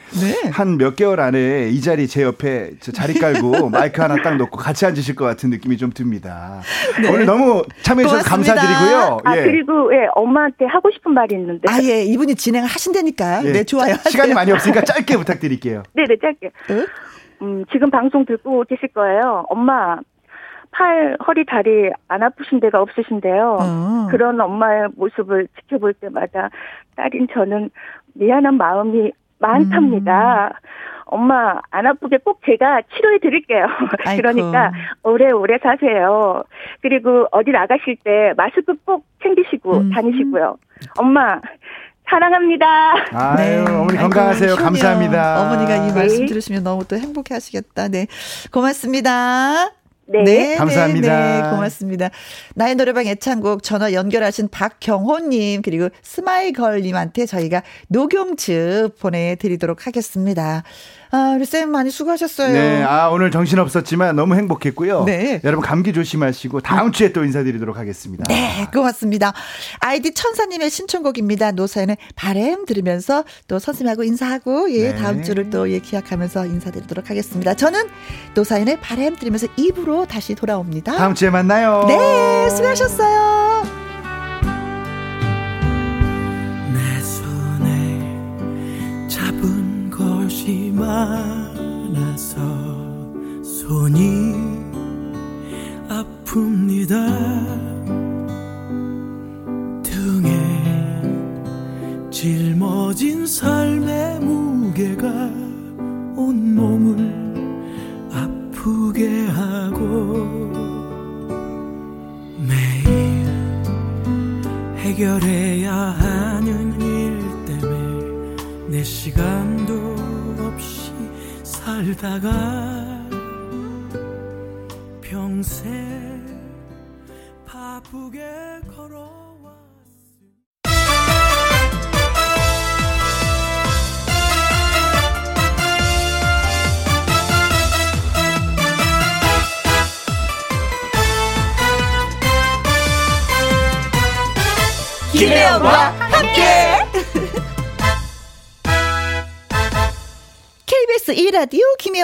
한몇 개월 안에 이 자리 제 옆에 자리 깔고 마이크 하나 딱 놓고 같이 앉으실 것 같은 느낌이 좀 듭니다. 네. 오늘 너무 참여해 주셔서 감사드리고요. 아, 예. 그리고 예, 엄마한테 하고 싶은 말이 있는데. 아, 예. 이분이 진행을 하신다니까. 예. 네, 좋아요. 시간이 많이 없으니까 짧게 부탁드릴게요. 네, 네, 짧게. 응? 음, 지금 방송 듣고 계실 거예요. 엄마, 팔, 허리, 다리 안 아프신 데가 없으신데요. 어. 그런 엄마의 모습을 지켜볼 때마다 딸인 저는 미안한 마음이 많답니다. 음. 엄마 안 아프게 꼭 제가 치료해 드릴게요. 그러니까 오래오래 사세요. 그리고 어디 나가실 때 마스크 꼭 챙기시고 음. 다니시고요. 엄마 사랑합니다. 아유, 네. 어머니 건강하세요. 감사합니다. 어머니가 이 말씀 네. 들으시면 너무 또 행복해 하시겠다. 네. 고맙습니다. 네. 네. 감사합니다. 네, 네, 고맙습니다. 나의 노래방 애창곡 전화 연결하신 박경호님, 그리고 스마일걸님한테 저희가 녹용즙 보내드리도록 하겠습니다. 아, 우리 쌤 많이 수고하셨어요. 네, 아, 오늘 정신 없었지만 너무 행복했고요. 네. 여러분 감기 조심하시고 다음 주에 또 인사드리도록 하겠습니다. 네, 고맙습니다. 아이디 천사님의 신청곡입니다. 노사연의 바램 들으면서 또 선생님하고 인사하고, 예, 네. 다음 주를 또 예, 기약하면서 인사드리도록 하겠습니다. 저는 노사연의 바램 들으면서 입으로 다시 돌아옵니다. 다음 주에 만나요. 네, 수고하셨어요. 것이 많아서 손이 아픕니다.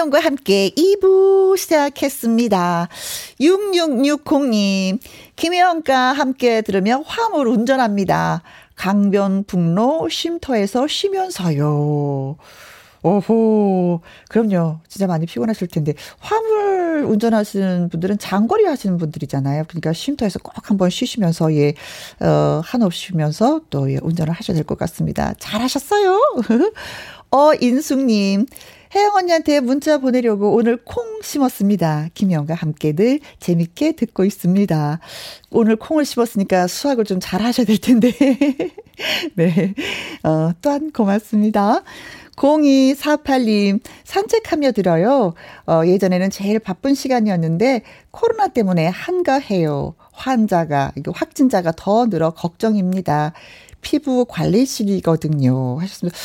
김혜영과 함께 2부 시작했습니다. 6660님, 김혜영과 함께 들으며 화물 운전합니다. 강변북로 쉼터에서 쉬면서요. 오호. 그럼요. 진짜 많이 피곤하실 텐데. 화물 운전하시는 분들은 장거리 하시는 분들이잖아요. 그러니까 쉼터에서 꼭 한번 쉬시면서, 예, 어, 한없 쉬면서 또, 예, 운전을 하셔야 될 것 같습니다. 잘 하셨어요. 어, 인숙님. 혜영 언니한테 문자 보내려고 오늘 콩 심었습니다. 김영과 함께 늘 재밌게 듣고 있습니다. 오늘 콩을 심었으니까 수학을 좀 잘 하셔야 될 텐데. 네. 어, 또한 고맙습니다. 0248님, 산책하며 들어요. 어, 예전에는 제일 바쁜 시간이었는데, 코로나 때문에 한가해요. 환자가, 이거 확진자가 더 늘어 걱정입니다. 피부 관리실이거든요. 하셨습니다.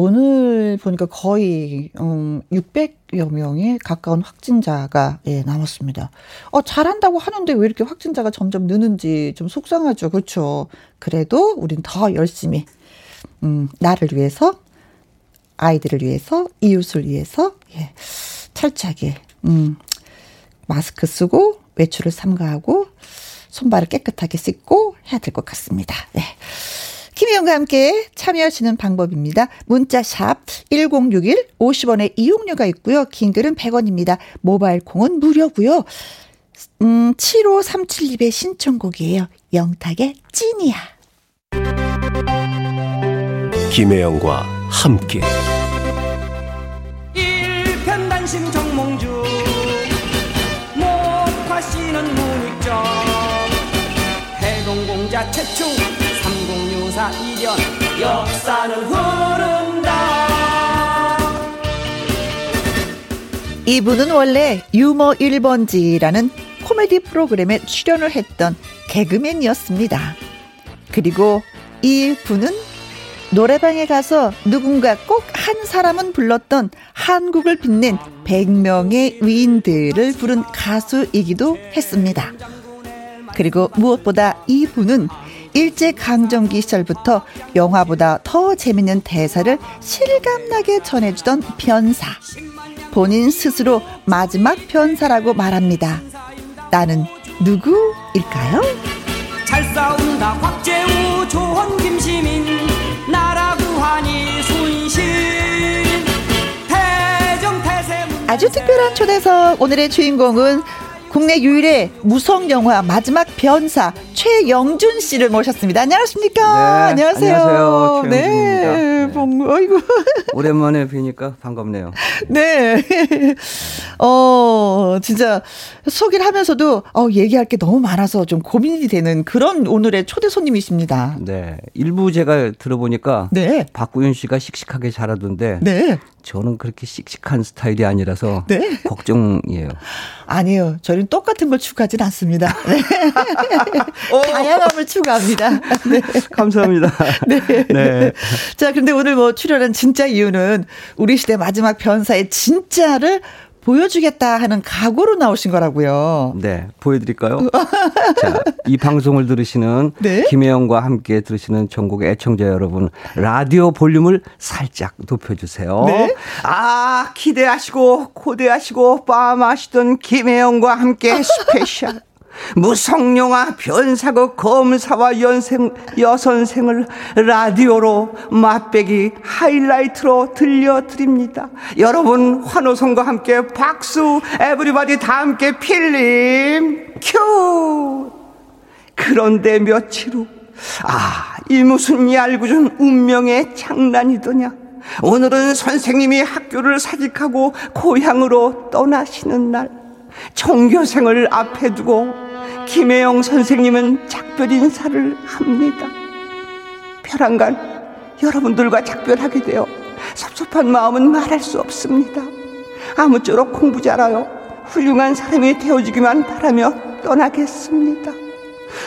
오늘 보니까 거의 음 600여 명에 가까운 확진자가 예, 남았습니다. 어 잘한다고 하는데 왜 이렇게 확진자가 점점 느는지 좀 속상하죠. 그렇죠. 그래도 우린 더 열심히 음 나를 위해서 아이들을 위해서 이웃을 위해서 예. 철저하게 음 마스크 쓰고 외출을 삼가하고 손발을 깨끗하게 씻고 해야 될 것 같습니다. 네. 김혜영과 함께 참여하시는 방법입니다. 문자 샵 1061 50원의 이용료가 있고요. 긴 글은 100원입니다. 모바일 콩은 무료고요. 음, 7537님의 신청곡이에요. 영탁의 찐이야. 김혜영과 함께 일편단심 정몽주 목화씨는 문익점 해동공자 최초 3064 1년 역사는 흐른다 이분은 원래 유머 1번지라는 코미디 프로그램에 출연을 했던 개그맨이었습니다. 그리고 이 분은 노래방에 가서 누군가 꼭 한 사람은 불렀던 한국을 빛낸 100명의 위인들을 부른 가수이기도 했습니다. 그리고 무엇보다 이 분은 일제강점기 시절부터 영화보다 더 재밌는 대사를 실감나게 전해주던 변사. 본인 스스로 마지막 변사라고 말합니다. 나는 누구일까요? 잘 싸운다 곽재우 조원 김시민 나라 구하니 순신 태정 태세 아주 특별한 초대석 오늘의 주인공은 국내 유일의 무성 영화 마지막 변사 최영준 씨를 모셨습니다. 안녕하십니까? 네, 안녕하세요. 안녕하세요. 네. 봉, 어이구. 오랜만에 뵈니까 반갑네요. 네. 어, 진짜 소개를 하면서도 어, 얘기할 게 너무 많아서 좀 고민이 되는 그런 오늘의 초대 손님이십니다. 네. 일부 제가 들어보니까 네. 박구윤 씨가 씩씩하게 잘하던데 네. 저는 그렇게 씩씩한 스타일이 아니라서 네. 걱정이에요. 아니에요. 저는 똑같은 걸 추구하진 않습니다. 네. 다양함을 추구합니다. 네. 감사합니다. 네. 네. 자, 근데 오늘 뭐 출연한 진짜 이유는 우리 시대 마지막 변사의 진짜를 보여주겠다 하는 각오로 나오신 거라고요. 네, 보여드릴까요? 자, 이 방송을 들으시는 네? 김혜영과 함께 들으시는 전국 애청자 여러분, 라디오 볼륨을 살짝 높여주세요. 네? 아, 기대하시고 고대하시고 빠마시던 김혜영과 함께 special. 무성영화 변사고 검사와 연생 여선생을 라디오로 맛배기 하이라이트로 들려드립니다. 여러분 환호성과 함께 박수 everybody 다 함께 필름 큐 그런데 며칠 후 아, 이 무슨 얄궂은 운명의 장난이더냐. 오늘은 선생님이 학교를 사직하고 고향으로 떠나시는 날. 종교생을 앞에 두고 김혜영 선생님은 작별 인사를 합니다. 별안간 여러분들과 작별하게 되어 섭섭한 마음은 말할 수 없습니다. 아무쪼록 공부 잘하여 훌륭한 사람이 되어주기만 바라며 떠나겠습니다.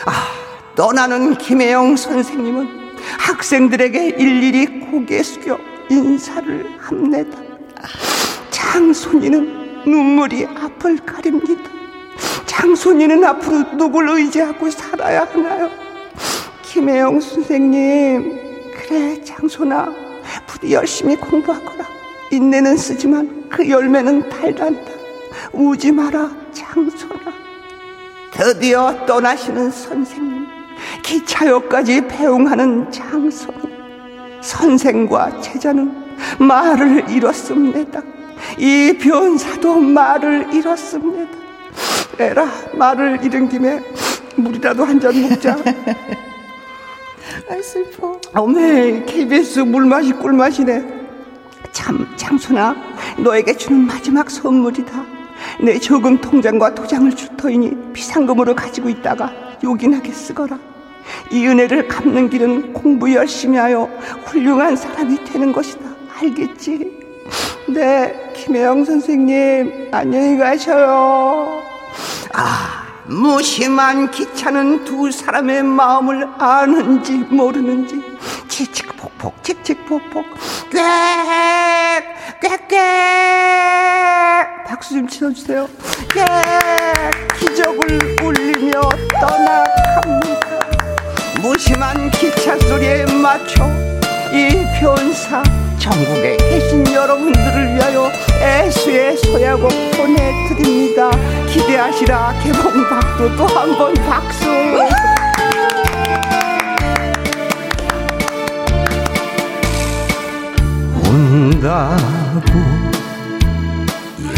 아, 떠나는 김혜영 선생님은 학생들에게 일일이 고개 숙여 인사를 합니다. 장손이는 눈물이 앞을 가립니다. 장손이는 앞으로 누굴 의지하고 살아야 하나요? 김혜영 선생님, 그래, 장손아. 부디 열심히 공부하거라. 인내는 쓰지만 그 열매는 달단다. 우지 마라, 장손아. 드디어 떠나시는 선생님. 기차역까지 배웅하는 장손. 선생과 제자는 말을 잃었습니다. 이 변사도 말을 잃었습니다. 에라 말을 잃은 김에 물이라도 한 잔 먹자. 아 슬퍼. 어메 KBS 물맛이 꿀맛이네. 참 장순아 너에게 주는 마지막 선물이다. 내 저금 통장과 도장을 줄 터이니 비상금으로 가지고 있다가 요긴하게 쓰거라. 이 은혜를 갚는 길은 공부 열심히 하여 훌륭한 사람이 되는 것이다. 알겠지? 네, 김혜영 선생님, 안녕히 가셔요. 아, 무심한 기차는 두 사람의 마음을 아는지 모르는지. 칙칙폭폭 칙칙폭폭. 꽥 꽥꽥 박수 좀 치워주세요. 꽥 기적을 울리며 떠나갑니다. 무심한 기차 소리에 맞춰 이 변사 전국에 계신 여러분들을 위하여 애수의 소야곡 보내드립니다. 기대하시라 개봉박도 또 한 번 박수. 온다고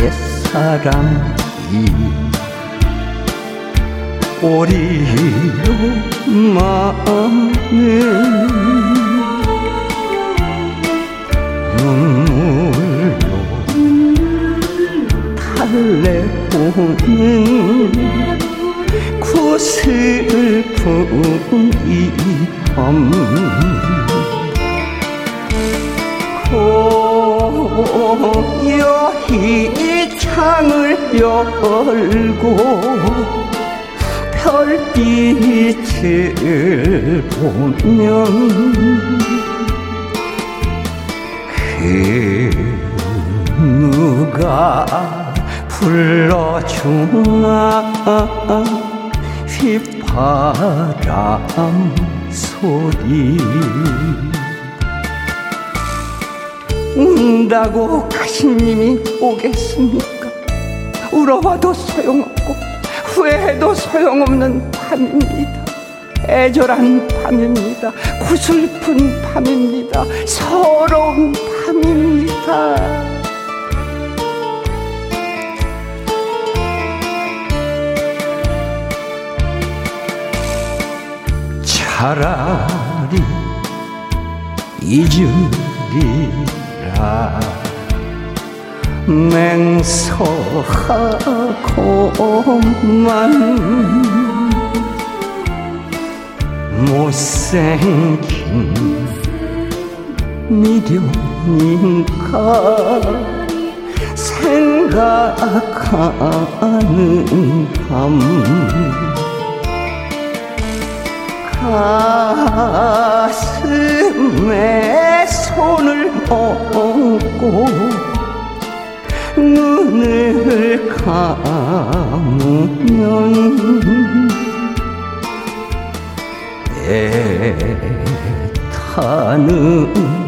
옛사람이 오리요 마음을 눈물로 달래보는 그 슬픈 이밤. 고요히 창을 열고 별빛을 보면 그 누가 불러주나 휘바람 소리 운다고 가신님이 오겠습니까? 울어봐도 소용없고 후회해도 소용없는 밤입니다. 애절한 밤입니다. 구슬픈 밤입니다. 서러운 밤입니다. 차라리 잊으리 맹서하고만 못생긴 미련 인가 생각하는 밤 가슴에 손을 얹고 눈을 감으면 애타는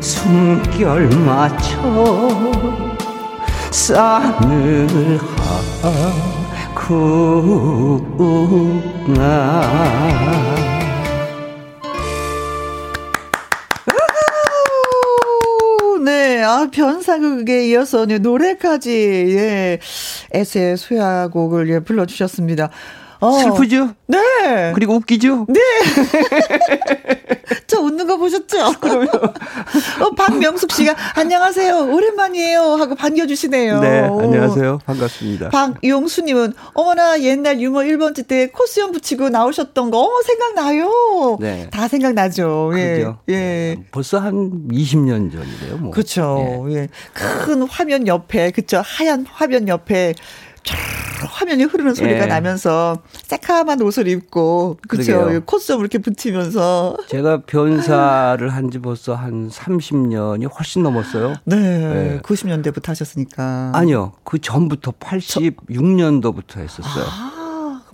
숨결 맞춰 쌍을 하구나 아, 변사극에 이어서 네, 노래까지, 예, 에세 수야곡을 예, 불러주셨습니다. 어. 슬프죠? 네. 그리고 웃기죠? 네. 저 웃는 거 보셨죠? 그럼요. 어, 박명숙 씨가 안녕하세요. 오랜만이에요. 하고 반겨주시네요. 네. 안녕하세요. 반갑습니다. 박용수님은 어머나 옛날 유머 1번지 때 코스염 붙이고 나오셨던 거 어, 생각나요. 네. 다 생각나죠. 예. 예. 네. 벌써 한 20년 전이래요. 뭐. 그렇죠. 예. 예. 큰 화면 옆에 그쵸 하얀 화면 옆에 화면이 흐르는 소리가 예. 나면서 새카만 옷을 입고 그렇죠 콧좀 이렇게 붙이면서 제가 변사를 한 지 벌써 한 30년이 훨씬 넘었어요. 네, 네. 90년대부터 하셨으니까 아니요 그 전부터 86년도부터 했었어요. 아.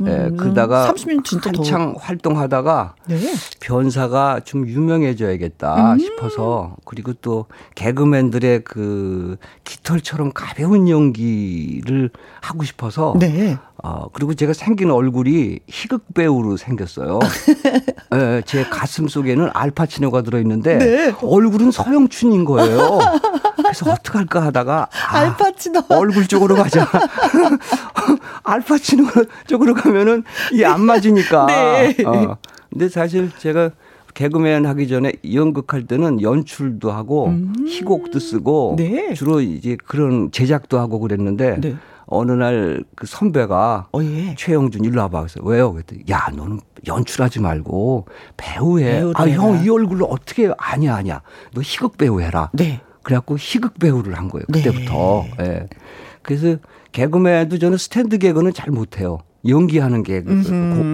예, 그러다가 30년 진짜 한창 더... 활동하다가 네. 변사가 좀 유명해져야겠다 음. 싶어서 그리고 또 개그맨들의 그 깃털처럼 가벼운 연기를 하고 싶어서 네. 어, 그리고 제가 생긴 얼굴이 희극 배우로 생겼어요. 네, 제 가슴 속에는 알파치노가 들어있는데 네. 얼굴은 서영춘인 거예요. 그래서 어떡할까 하다가 아, 알파치노 얼굴 쪽으로 가자. 알파치노 쪽으로 가면은 이안 맞으니까. 네. 어. 근데 사실 제가 개그맨 하기 전에 연극할 때는 연출도 하고 음. 희곡도 쓰고 네. 주로 이제 그런 제작도 하고 그랬는데 네. 어느 날 그 선배가 어, 예. 최영준 일로 와봐 그래서 왜요? 그랬더니 야 너는 연출하지 말고 배우해. 아 형 이 얼굴로 어떻게 아니야 아니야. 너 희극 배우 해라. 네. 그래갖고 희극 배우를 한 거예요. 그때부터. 네. 예. 그래서 개그맨도 저는 스탠드 개그는 잘 못해요. 연기하는 게 고,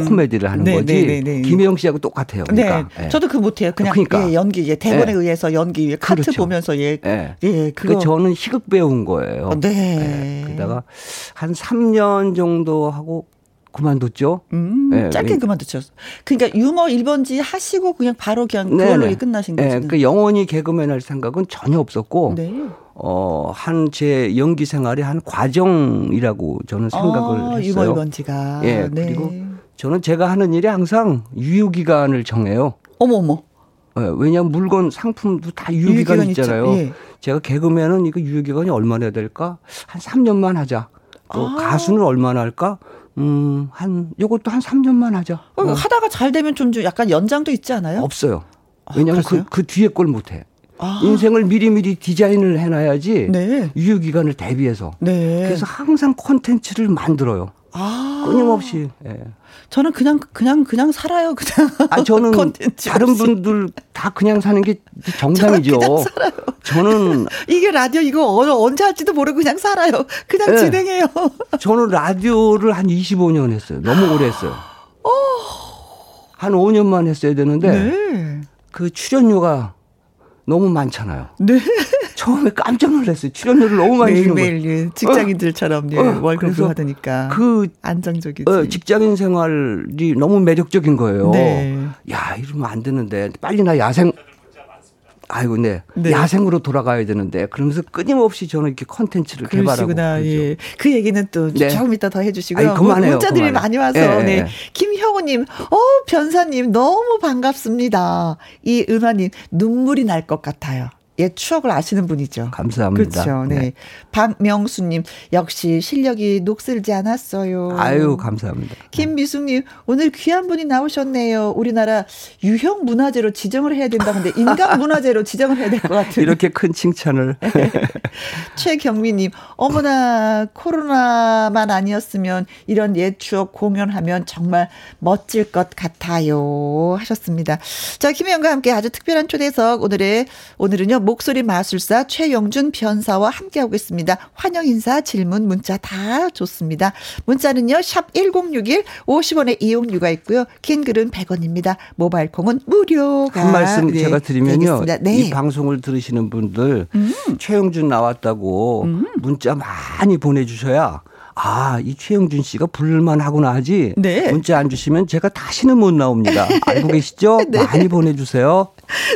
코미디를 하는 네, 거지. 네, 네, 네, 김혜영 씨하고 똑같아요. 그러니까. 네. 저도 그 못해요. 그냥 그러니까. 예, 연기 예, 대본에 네. 의해서 연기 카트 그렇죠. 보면서 예, 예, 예 그거 저는 희극 배운 거예요. 어, 네. 예, 그러다가 한 3년 정도 하고 그만뒀죠. 음, 네, 짧게 그만뒀죠. 그러니까 유머 1번지 하시고 그냥 바로 그냥 그걸로 네, 끝나신 거죠. 네, 그러니까 영원히 개그맨 할 생각은 전혀 없었고 네. 어, 한 제 연기 생활의 한 과정이라고 저는 생각을 아, 했어요. 유머 1번지가. 예. 네. 그리고 저는 제가 하는 일이 항상 유효 기간을 정해요. 어머 어머. 네, 왜냐하면 물건 상품도 다 유효기간, 유효기간 있잖아요. 예. 제가 개그맨은 이거 유효기간이 얼마나 될까? 한 3년만 하자. 또 아. 가수는 얼마나 할까? 음, 한, 요것도 한 3년만 하자. 어, 어. 하다가 잘 되면 좀 약간 연장도 있지 않아요? 없어요. 왜냐하면 아, 그, 그 뒤에 걸 못해. 아. 인생을 미리미리 디자인을 해놔야지 네. 유효기간을 대비해서. 네. 그래서 항상 콘텐츠를 만들어요. 아. 끊임없이. 예. 저는 그냥 그냥 그냥 살아요. 그냥. 아 저는 다른 분들 다 그냥 사는 게 정상이죠. 저는 이게 라디오 이거 언제 할지도 모르고 그냥 살아요. 그냥 네. 진행해요. 저는 라디오를 한 25년 했어요. 너무 오래 했어요. 어. 한 5년만 했어야 되는데 네. 그 출연료가 너무 많잖아요. 네. 처음에 깜짝 놀랐어요. 출연료를 너무 많이 주는 거예요. 매일 직장인들처럼 어, 어, 월급을 받으니까 그 안정적이지. 어, 직장인 생활이 너무 매력적인 거예요. 네. 야 이러면 안 되는데 빨리 나 야생 아이고, 네. 네. 야생으로 돌아가야 되는데 그러면서 끊임없이 저는 이렇게 컨텐츠를 개발하고 예. 그 얘기는 또 네. 조금 이따 더 해주시고요. 아니, 그만해요, 문자들이 그만해. 많이 와서 네. 네. 김형우님, 어 변사님 너무 반갑습니다. 이 은화님 눈물이 날 것 같아요. 옛 추억을 아시는 분이죠. 감사합니다. 그렇죠. 네. 네. 박명수님 역시 실력이 녹슬지 않았어요. 아유 감사합니다. 김미숙님 오늘 귀한 분이 나오셨네요. 우리나라 유형 문화재로 지정을 해야 된다는데 인간 문화재로 지정을 해야 될 것 같아요. 이렇게 큰 칭찬을. 최경미님 어머나 코로나만 아니었으면 이런 옛 추억 공연하면 정말 멋질 것 같아요 하셨습니다. 자 김혜영과 함께 아주 특별한 초대석 오늘의 오늘은요. 목소리 마술사 최영준 변사와 함께하고 있습니다. 환영 인사, 질문, 문자 다 좋습니다. 문자는요. 샵 1061, 50원의 이용료가 있고요. 긴 글은 100원입니다. 모바일 콩은 무료가. 한 말씀 네, 제가 드리면요. 네. 이 방송을 들으시는 분들 음. 최영준 나왔다고 음. 문자 많이 보내주셔야 아, 이 최영준 씨가 부를만 하구나 하지. 네. 문자 안 주시면 제가 다시는 못 나옵니다. 알고 계시죠? 네. 많이 보내주세요.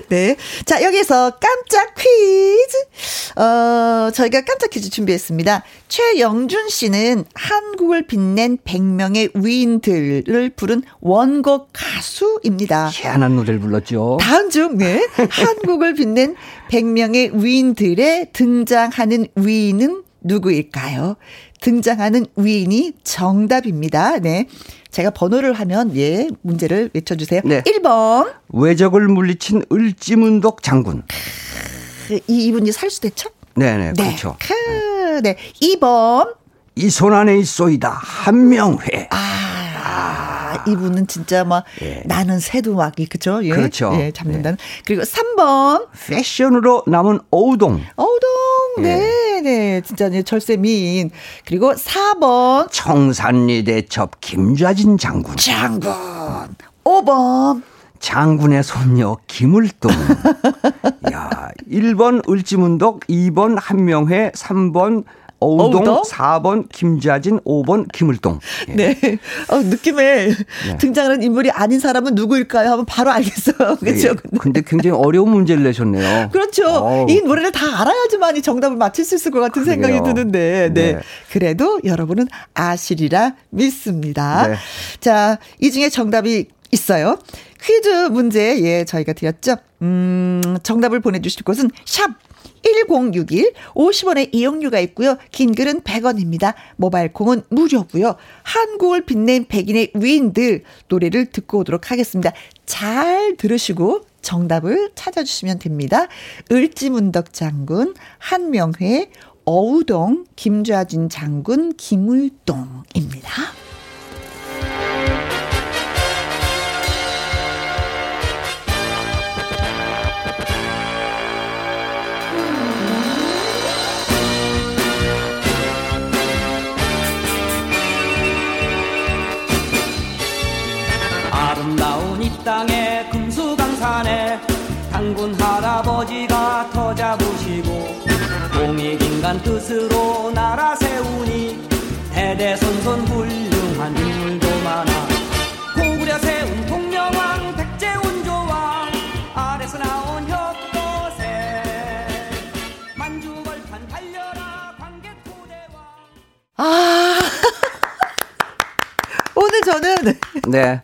네. 자, 여기서 깜짝 퀴즈. 어, 저희가 깜짝 퀴즈 준비했습니다. 최영준 씨는 한국을 빛낸 100명의 위인들을 부른 원곡 가수입니다. 희한한 노래를 불렀죠. 다음 중, 네. 한국을 빛낸 100명의 위인들에 등장하는 위인은 누구일까요? 등장하는 위인이 정답입니다. 네. 제가 번호를 하면 예, 문제를 외쳐 주세요. 네. 1번. 외적을 물리친 을지문덕 장군. 이 이분이 살수대첩? 네네, 네. 그렇죠. 크, 네. 2번. 이 손 안에 있소이다. 한명회. 아. 이분은 진짜 막 예. 나는 새도 막이 그죠? 예. 그렇죠. 예, 잡는다는. 네. 그리고 3번 패션으로 남은 어우동. 어우동. 예. 네, 네. 진짜 절세 미인. 그리고 4번 청산리 대 첩 김좌진 장군. 장군. 5번 장군의 손녀 김을동. 야, 1번 을지문덕, 2번 한명회, 3번 어우동, 어우동? 4번 김자진, 5번 김을동. 예. 네. 어, 느낌에 네. 등장하는 인물이 아닌 사람은 누구일까요? 하면 바로 알겠어요. 그렇죠. 네. 근데 굉장히 어려운 문제를 내셨네요. 그렇죠. 어우. 이 노래를 다 알아야지만 이 정답을 맞힐 수 있을 것 같은 그래요. 생각이 드는데. 네. 네. 그래도 여러분은 아시리라 믿습니다. 네. 자, 이 중에 정답이 있어요. 퀴즈 문제, 예, 저희가 드렸죠. 음, 정답을 보내 주실 곳은 샵 1061 50원의 이용료가 있고요. 긴 글은 100원입니다. 모바일 콩은 무료고요. 한국을 빛낸 백인의 위인들 노래를 듣고 오도록 하겠습니다. 잘 들으시고 정답을 찾아주시면 됩니다. 을지문덕 장군, 한명회, 어우동, 김좌진 장군, 김울동입니다. 땅에 금수강산에 당군 할아버지가 터 잡으시고 공익인간 뜻으로 나라 세우니 대대손손 훌륭한 인물도 많아. 고구려 세운 통영왕 백제운 조왕 아래서 나온 협도세. 만주벌판 달려라 광개토대왕. 아 오늘 저는 네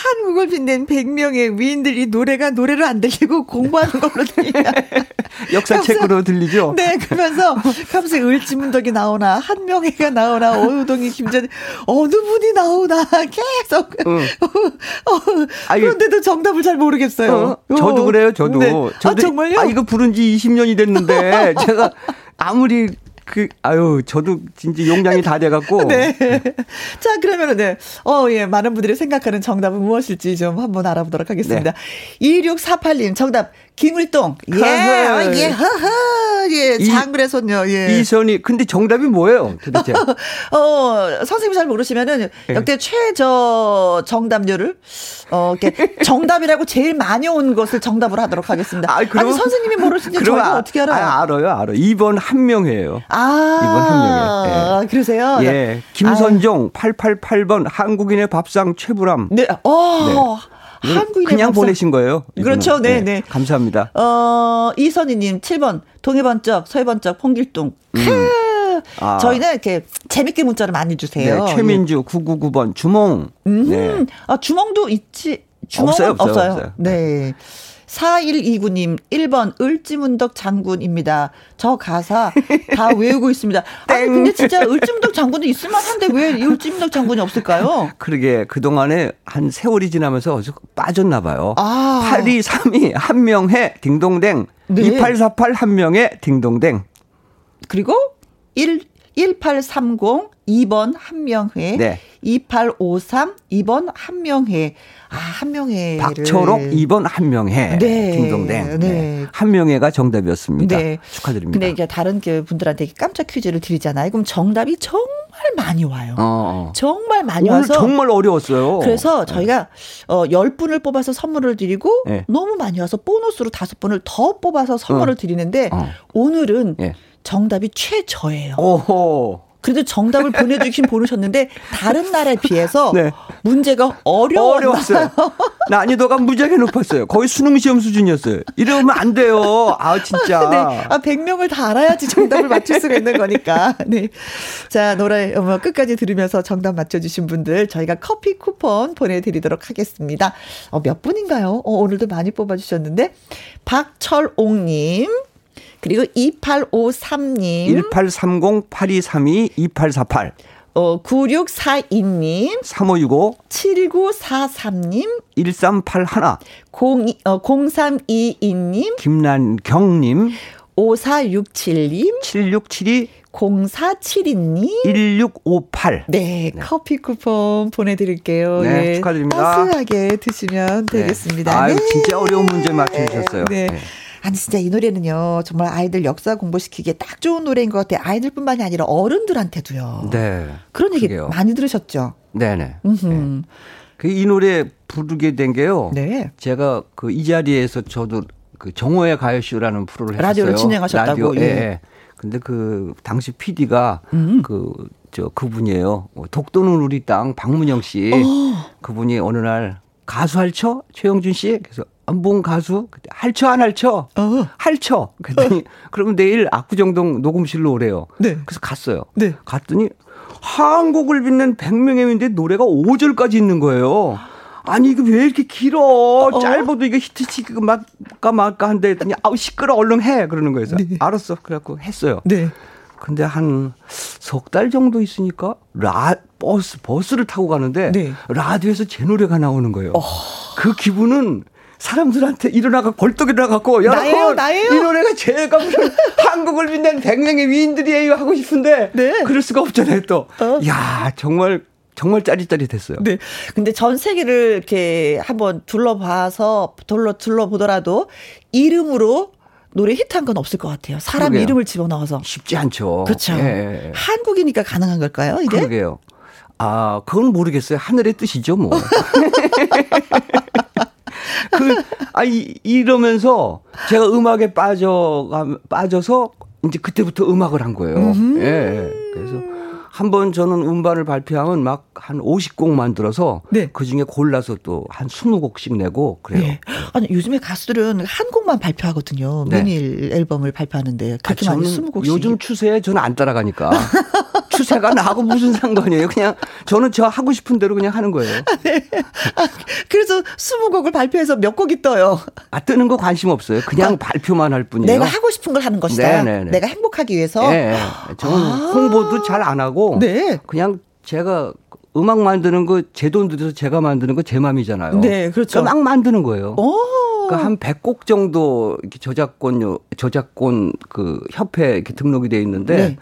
한국을 빛낸 100명의 위인들이 노래가 노래로 안 들리고 공부하는 걸로 들리냐. 역사책으로 들리죠? 네, 그러면서 감새 을지문덕이 나오나, 한명회가 나오나, 어우동이 김전 어느 분이 나오나, 계속. 응. 어, 어, 그런데도 정답을 잘 모르겠어요. 어, 저도 그래요, 저도. 네. 저도. 아, 정말요? 아, 이거 부른 지 20년이 됐는데, 제가 아무리 그 아유 저도 진짜 용량이 다 돼갖고. 네. 자 그러면은 네. 어예 많은 분들이 생각하는 정답은 무엇일지 좀 한번 알아보도록 하겠습니다. 네. 2648님 정답 김을동. 예, 어, 예, 허허, 예, 장그래 손녀, 예. 이선이, 근데 정답이 뭐예요, 도대체? 어, 선생님이 잘 모르시면은, 네. 역대 최저 정답률을, 어, 이렇게 정답이라고 제일 많이 온 것을 정답으로 하도록 하겠습니다. 아, 그럼, 아니, 선생님이 모르시는지 저희가 아, 어떻게 알아요? 아, 알아요, 알아요. 2번 한 명이에요. 아, 2번 한 명이에요. 예. 그러세요? 예. 김선종, 아. 888번, 한국인의 밥상 최불암. 네, 어. 네. 한국인 그냥 밥상. 보내신 거예요. 이거는. 그렇죠. 네, 네, 네. 감사합니다. 어, 이선희 님 7번 동해 번쩍 서해 번쩍 홍길동. 음. 아. 저희는 이렇게 재밌게 문자를 많이 주세요. 네, 최민주 예. 999번 주몽. 음. 네. 아, 주몽도 있지. 주몽은 없어요, 없어요. 없어요. 없어요. 네. 4129님, 1번 을지문덕 장군입니다. 저 가사 다 외우고 있습니다. 아니, 근데 진짜 을지문덕 장군도 있을 만 한데 왜 을지문덕 장군이 없을까요? 그러게, 그동안에 한 세월이 지나면서 빠졌나 봐요. 아. 8232, 한명해, 딩동댕. 네. 2848, 한명해, 딩동댕. 그리고 1, 1830, 2번 한명회. 네. 2853, 2번 한명회. 아, 한명회. 박초록 2번 한명회. 네. 딩동댕. 네. 네. 한명회가 정답이었습니다. 네. 축하드립니다. 근데 이제 다른 그 분들한테 깜짝 퀴즈를 드리잖아요. 그럼 정답이 정말 많이 와요. 어. 어. 정말 많이 와서. 정말 어려웠어요. 그래서 네. 저희가 어, 10분을 뽑아서 선물을 드리고 네. 너무 많이 와서 보너스로 5분을 더 뽑아서 선물을 어. 드리는데 어. 오늘은 예. 정답이 최저예요. 오호. 그래도 정답을 보내주신 보내셨는데 다른 날에 비해서 네. 문제가 어려웠어요. 어려웠어요. 난이도가 무지하게 높았어요. 거의 수능 시험 수준이었어요. 이러면 안 돼요. 아 진짜. 네. 아 100명을 다 알아야지 정답을 맞출 수가 있는 거니까. 네. 자 노래 뭐 끝까지 들으면서 정답 맞춰주신 분들 저희가 커피 쿠폰 보내드리도록 하겠습니다. 어, 몇 분인가요? 어, 오늘도 많이 뽑아주셨는데 박철옥님. 그리고 2853님. 1830-8232-2848. 어, 9642님. 3565. 7943님. 1381. 02, 어, 0322님. 김난경님. 5467님. 7672. 0472님. 1658. 네, 네, 커피 쿠폰 보내드릴게요. 네, 네. 축하드립니다. 따스하게 드시면 네. 되겠습니다. 아, 네. 진짜 어려운 문제 맞춰주셨어요. 네. 네. 아니 진짜 이 노래는요 정말 아이들 역사 공부시키기에 딱 좋은 노래인 것 같아요. 아이들뿐만이 아니라 어른들한테도요. 네. 그런 얘기 그게요. 많이 들으셨죠? 네네. 네. 그이 노래 부르게 된 게요. 네. 제가 그 이 자리에서 저도 그 정호의 가요쇼라는 프로를 했었어요. 라디오를 진행하셨다고. 라디오, 예. 예. 근데 그 당시 PD가 음. 그저 그분이에요. 독도는 우리 땅 박문영 씨. 어. 그분이 어느 날 가수 할쳐 최영준 씨 그래서 안봉 가수 할쳐 안 할쳐 어. 할쳐 그랬더니 어. 그러면 내일 압구정동 녹음실로 오래요. 네. 그래서 갔어요. 네. 갔더니 한국을 빛낸 100명의 인데 노래가 5절까지 있는 거예요. 아니 이거 왜 이렇게 길어? 어? 짧아도 이거 히트치기가 말까 말까 한데 했더니 아우 시끄러 얼른 해 그러는 거예요. 네. 알았어. 그래갖고 했어요. 네. 근데 한 석 달 정도 있으니까 라 버스 버스를 타고 가는데 네. 라디오에서 제 노래가 나오는 거예요. 어. 그 기분은 사람들한테 일어나가 벌떡 일어나갖고 나예요, 나예요. 이 노래가 제가 무슨 한국을 빛낸 백명의 위인들이에요 하고 싶은데 네. 그럴 수가 없잖아요 또. 어. 야 정말 정말 짜릿짜릿했어요. 네. 근데 전 세계를 이렇게 한번 둘러봐서 둘러 둘러보더라도 이름으로 노래 히트한 건 없을 것 같아요. 사람 그러게요. 이름을 집어넣어서. 쉽지 않죠. 그렇죠. 예. 한국이니까 가능한 걸까요, 이게? 그러게요. 아, 그건 모르겠어요. 하늘의 뜻이죠, 뭐. 그, 아, 이, 이러면서 제가 음악에 빠져, 빠져서 이제 그때부터 음악을 한 거예요. 음. 예. 그래서 한번 저는 음반을 발표하면 막 한 50곡 만들어서 네. 그 중에 골라서 또 한 20곡씩 내고 그래요. 네. 아니, 요즘에 가수들은 한 곡만 발표하거든요. 네. 매일 앨범을 발표하는데 그렇게 아, 많이 20곡씩. 요즘 추세에 저는 안 따라가니까. 추세가 나하고 무슨 상관이에요? 그냥 저는 저 하고 싶은 대로 그냥 하는 거예요. 아, 네. 아, 그래서 20곡을 발표해서 몇 곡이 떠요? 아, 뜨는 거 관심 없어요. 그냥 아, 발표만 할 뿐이에요. 내가 하고 싶은 걸 하는 것이다. 네네네. 네, 네. 내가 행복하기 위해서. 네. 저는 아. 홍보도 잘 안 하고 네. 그냥 제가 음악 만드는 거 제 돈 들여서 제가 만드는 거 제 맘이잖아요. 네, 그렇죠. 막 만드는 거예요. 오. 그러니까 한 100곡 정도 저작권료 저작권 그 협회 이렇게 등록이 돼 있는데 네.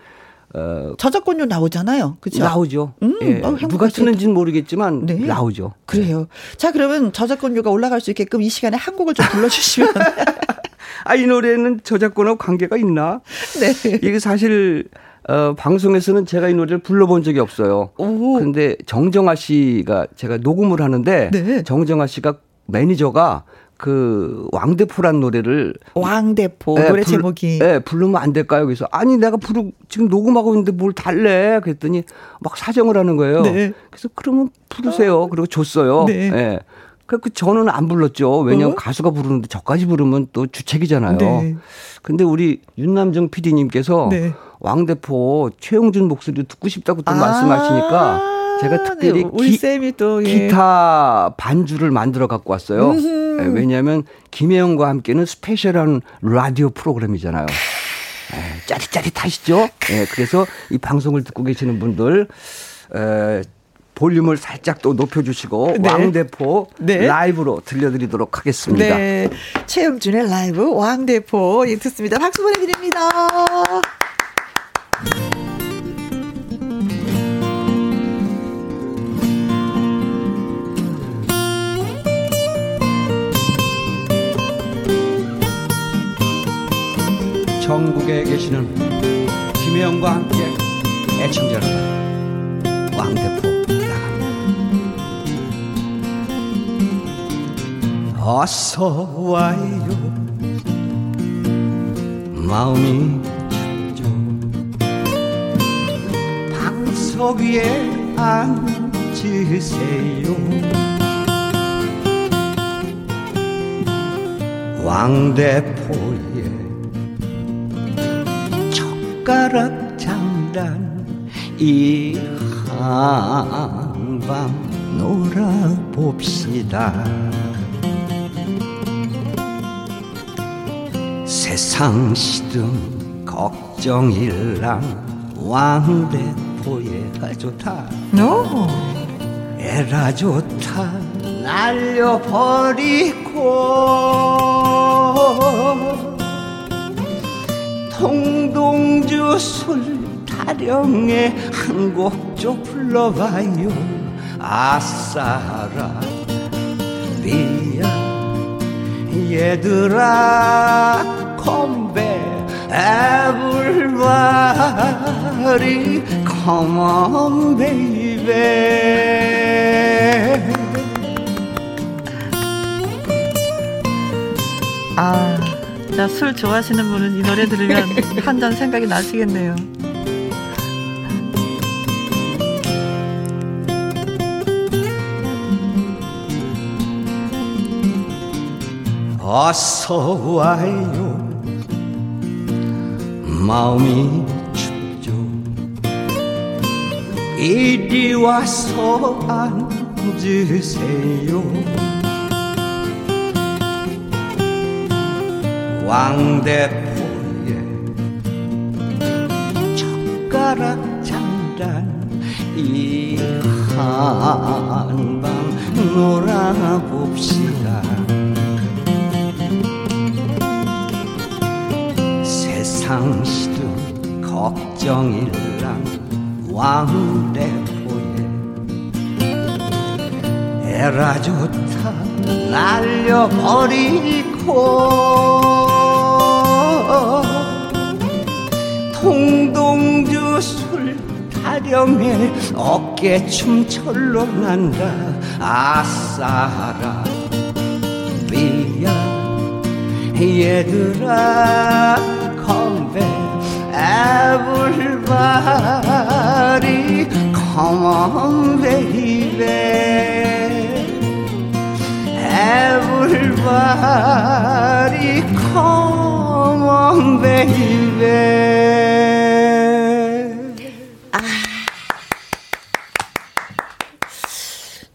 어, 저작권료 나오잖아요. 그죠? 나오죠. 음, 예. 어, 누가 쓰는지는 모르겠지만 네. 나오죠. 그래요. 자, 그러면 저작권료가 올라갈 수 있게끔 이 시간에 한 곡을 좀 불러주시면. 아, 이 노래는 저작권하고 관계가 있나? 네. 이게 사실 어, 방송에서는 제가 이 노래를 불러본 적이 없어요. 오. 근데 정정아 씨가 제가 녹음을 하는데 네. 정정아 씨가 매니저가 그 왕대포란 노래를 왕대포 네, 노래 불, 제목이 네, 부르면 안 될까요? 그래서 아니 내가 부르 지금 녹음하고 있는데 뭘 달래? 그랬더니 막 사정을 하는 거예요. 네. 그래서 그러면 부르세요. 그리고 줬어요. 네. 네. 그 저는 안 불렀죠. 왜냐하면 어? 가수가 부르는데 저까지 부르면 또 주책이잖아요. 네. 근데 우리 윤남정 PD님께서 네. 왕대포 최용준 목소리 듣고 싶다고 또 아~ 말씀하시니까 제가 특별히 네, 기, 쌤이 또 예. 기타 반주를 만들어 갖고 왔어요. 네, 왜냐하면 김혜영과 함께는 스페셜한 라디오 프로그램이잖아요. 네, 짜릿짜릿하시죠? 네, 그래서 이 방송을 듣고 계시는 분들 에, 볼륨을 살짝 또 높여주시고 네. 왕대포 네. 라이브로 들려드리도록 하겠습니다. 네. 최영준의 라이브 왕대포 예, 듣습니다. 박수 보내드립니다. 전국에 계시는 김혜영과 함께 애청자 여러분 왕대포 나갑니다. 어서 와요. 마음이 춥죠 방석 위에 앉으세요. 왕대포 에 젓가락 장단 이 한밤 놀아봅시다. 세상 시든 걱정일랑 왕대포에 아 좋다. no. 에라 좋다. 날려버리고 홍동주 술 타령에 한 곡 좀 불러봐요. 아싸라 비야 얘들아 컴백 에블바리 컴온 베이베 아 술 좋아하시는 분은 이 노래 들으면 한 잔 생각이 나시겠네요. 어서 와요. 마음이 춥죠. 이리 와서 앉으세요 왕대포에 젓가락 장단 이 한방 놀아봅시다. 세상 시든 걱정일랑 왕대포에 에라 좋다 날려버리고 통동주 술 타령에 어깨춤 철로 난다 아싸라 비야 얘들아 컴백 everybody come Come on, baby. 아.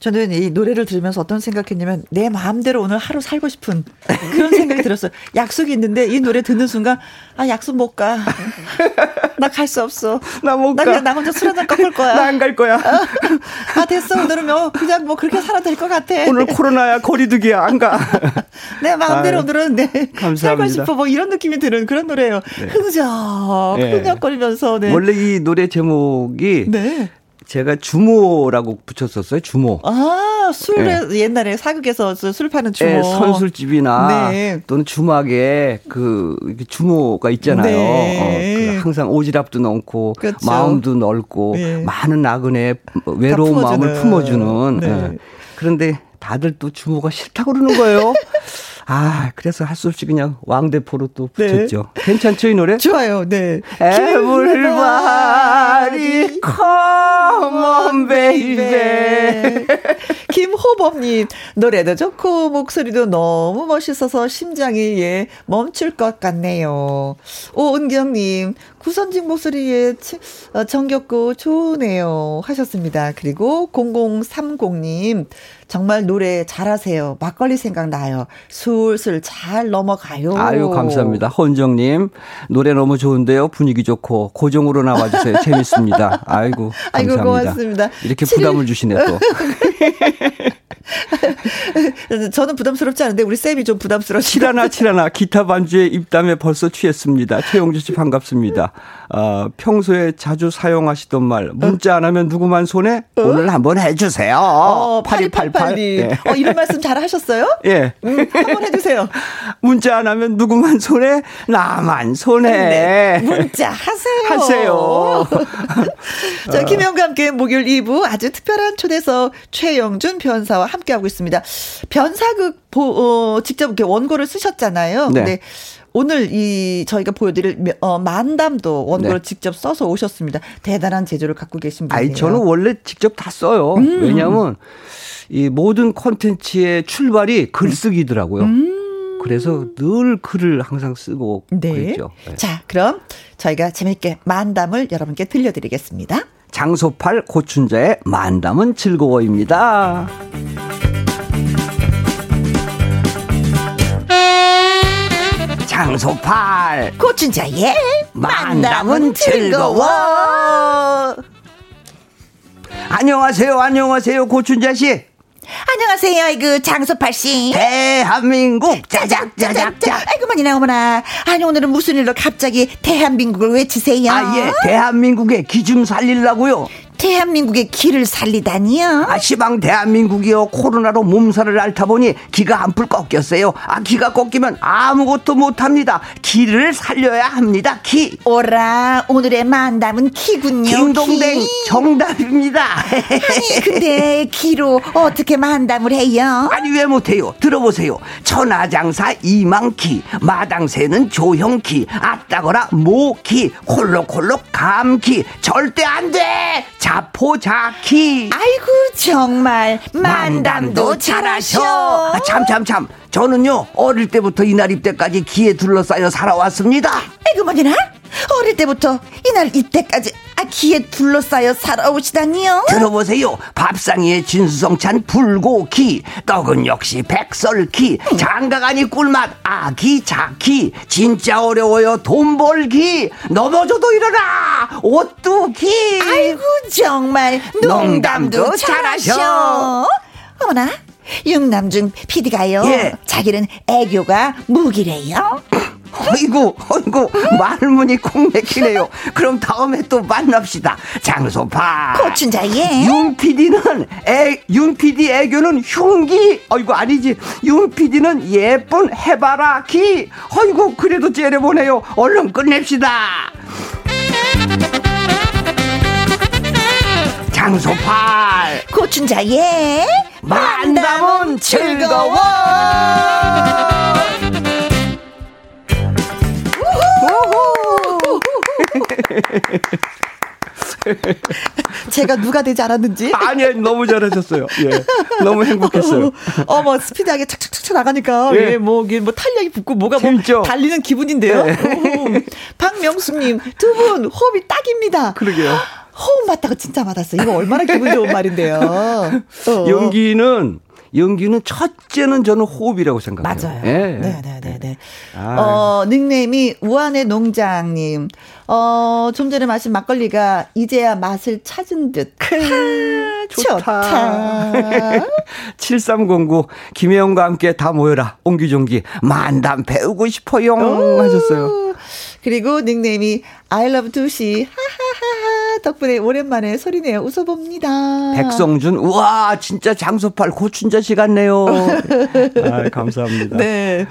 저는 이 노래를 들으면서 어떤 생각했냐면 내 마음대로 오늘 하루 살고 싶은 그런 생각이 들었어요. 약속이 있는데 이 노래 듣는 순간 아 약속 못 가. 나 갈 수 없어. 나 못 가. 나 혼자 술 한잔 꺾을 거야. 나 안 갈 거야. 아 됐어 오늘은 뭐 그냥 뭐 그렇게 살아도 될 것 같아. 오늘 코로나야 거리두기야 안 가. 내 마음대로 아유, 오늘은 네 감사합니다. 살고 싶어 뭐 이런 느낌이 드는 그런 노래예요. 네. 흐느적 네. 흐느적거리면서 네. 원래 이 노래 제목이 네. 제가 주모라고 붙였었어요. 주모. 아, 술에 네. 옛날에 사극에서 술 파는 주모. 네, 선술집이나 네. 또는 주막에 그 주모가 있잖아요. 네. 어, 그 항상 오지랖도 넣고 그렇죠. 마음도 넓고 네. 많은 나그네 외로운 마음을 품어주는. 네. 예. 그런데 다들 또 주모가 싫다고 그러는 거예요. 아, 그래서 할 수 없이 그냥 왕대포로 또 네. 붙였죠. 네. 괜찮죠, 이 노래? 좋아요, 네. Everybody come on, baby. 김호범님, 노래도 좋고, 목소리도 너무 멋있어서 심장이 예, 멈출 것 같네요. 오은경님, 구선직 목소리에 어, 정겹고 좋으네요. 하셨습니다. 그리고 0030님, 정말 노래 잘하세요. 막걸리 생각나요. 술술 잘 넘어가요. 아유, 감사합니다. 헌정님, 노래 너무 좋은데요. 분위기 좋고, 고정으로 나와주세요. 재밌습니다. 아이고, 감사합니다. 아이고, 고맙습니다. 이렇게 부담을 주시네, 또. 저는 부담스럽지 않은데 우리 쌤이 좀 부담스러워. 칠하나 칠하나 기타 반주에 입담에 벌써 취했습니다. 최영주 씨 반갑습니다. 어, 평소에 자주 사용하시던 말 문자 안 하면 누구만 손에 어? 오늘 한번 해주세요. 어, 8288. 네. 어, 이런 말씀 잘 하셨어요? 예. 음, 한번 해주세요. 문자 안 하면 누구만 손에 나만 손에. 네. 문자 하세요. 하세요. 자, 김영과 함께 목요일 2부 아주 특별한 초대석 최영준 변사와 함께하고 있습니다. 변사극 보, 어, 직접 이렇게 원고를 쓰셨잖아요. 네. 근데 오늘 이 저희가 보여드릴 어, 만담도 원고를 네. 직접 써서 오셨습니다. 대단한 재주를 갖고 계신 분이에요. 아니 저는 원래 직접 다 써요. 음. 왜냐하면 이 모든 콘텐츠의 출발이 글쓰기더라고요. 음. 그래서 늘 글을 항상 쓰고 네. 그랬죠. 네. 자, 그럼 저희가 재밌게 만담을 여러분께 들려드리겠습니다. 장소팔 고춘자의 만담은 즐거워입니다. 장소팔 고춘 자의 만남은 즐거워 안녕하세요 안녕하세요 고춘자 씨 안녕하세요, 그 장소팔 씨. 대한민국 짜작 짜작 짜. 아이고만이나 어머나. 아니 오늘은 무슨 일로 갑자기 대한민국을 외치세요? 아 예, 대한민국의 기좀 살리려고요. 대한민국의 기를 살리다니요? 아, 시방 대한민국이요. 코로나로 몸살을 앓다 보니 기가 한풀 꺾였어요. 아, 기가 꺾이면 아무것도 못합니다. 기를 살려야 합니다. 기. 오라, 오늘의 만담은 기군요. 딩동댕 기. 정답입니다. 아니, 근데 기로 어떻게 만담을 해요? 아니, 왜 못해요? 들어보세요. 천하장사 이망기, 마당새는 조형기, 아따거라 모기, 콜록콜록 감기. 절대 안 돼! 자 포자키. 아이고 정말 만담도 잘하셔. 아, 참참 참. 저는요 어릴 때부터 이날 이때까지 기에 둘러싸여 살아왔습니다. 뭐니나? 어릴 때부터 이날 이때까지 아, 기에 둘러싸여 살아오시다니요? 들어보세요. 밥상에 진수성찬 불고기, 떡은 역시 백설기, 장가가니 꿀맛 아기 자기, 진짜 어려워요 돈 벌기, 넘어져도 일어나 옷두기. 아이고 정말 농담도 잘하셔. 어머나. 육남중 PD가요. 예. 자기는 애교가 무기래요. 어이구, 어이구, 말문이 콩 맥히네요. 그럼 다음에 또 만납시다. 장소파. 고춘자 예. 윤 PD는 애, 윤 PD 애교는 흉기. 어이구, 아니지. 윤 PD는 예쁜 해바라 기. 어이구, 그래도 째려보네요. 얼른 끝냅시다. 장소팔. 고춘자예. 만담은 즐거워. 제가 누가 되지 않았는지? 아니, 너무 잘하셨어요. 예. 너무 행복했어요. 어, 뭐, 스피드하게 착착착착 나가니까, 예, 예 뭐, 뭐, 탄력이 붙고, 뭐가 뭐 재밌죠? 뭐, 달리는 기분인데요. 네. 박명수님, 두 분, 호흡이 딱입니다. 그러게요. 호흡 맞다고 진짜 맞았어. 이거 얼마나 기분 좋은 말인데요. 어. 연기는 연기는 첫째는 저는 호흡이라고 생각해요. 맞아요. 네, 네, 네, 네, 네. 어, 닉네임이 우한의 농장님. 어, 좀 전에 마신 막걸리가 이제야 맛을 찾은 듯. 크, 좋다. 좋다. 7309 김혜영과 함께 다 모여라. 옹기종기 만담 배우고 싶어요. 하셨어요. 그리고 닉네임이 I love 두시. 하하하하. 덕분에 오랜만에 소리내어 웃어봅니다. 백성준, 우와, 진짜 장소팔 고춘자씨 같네요. 아, 감사합니다. 네.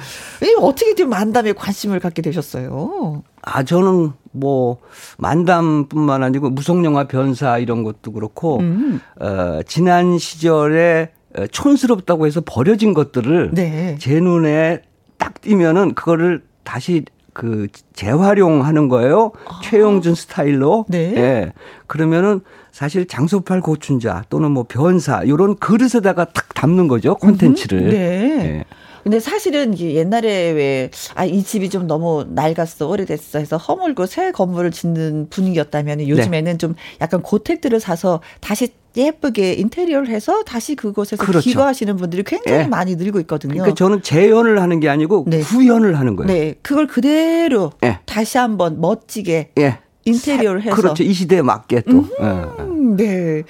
어떻게 좀 만담에 관심을 갖게 되셨어요? 아, 저는 뭐, 만담뿐만 아니고 무속영화 변사 이런 것도 그렇고, 음. 어, 지난 시절에 촌스럽다고 해서 버려진 것들을 네. 제 눈에 딱 띄면은 그거를 다시 그 재활용하는 거예요. 아. 최용준 스타일로. 네. 예. 그러면은 사실 장소팔 고춘자 또는 뭐 변사 요런 그릇에다가 탁 담는 거죠. 콘텐츠를. 네. 예. 근데 사실은 옛날에 왜, 아, 이 집이 좀 너무 낡았어, 오래됐어 해서 허물고 새 건물을 짓는 분위기였다면 요즘에는 네. 좀 약간 고택들을 사서 다시 예쁘게 인테리어를 해서 다시 그곳에서 그렇죠. 기거하시는 분들이 굉장히 네. 많이 늘고 있거든요. 그러니까 저는 재현을 하는 게 아니고 네. 구현을 하는 거예요. 네. 그걸 그대로 네. 다시 한번 멋지게 예. 인테리어를 해서 그렇죠. 이 시대에 맞게 또. 음, 네.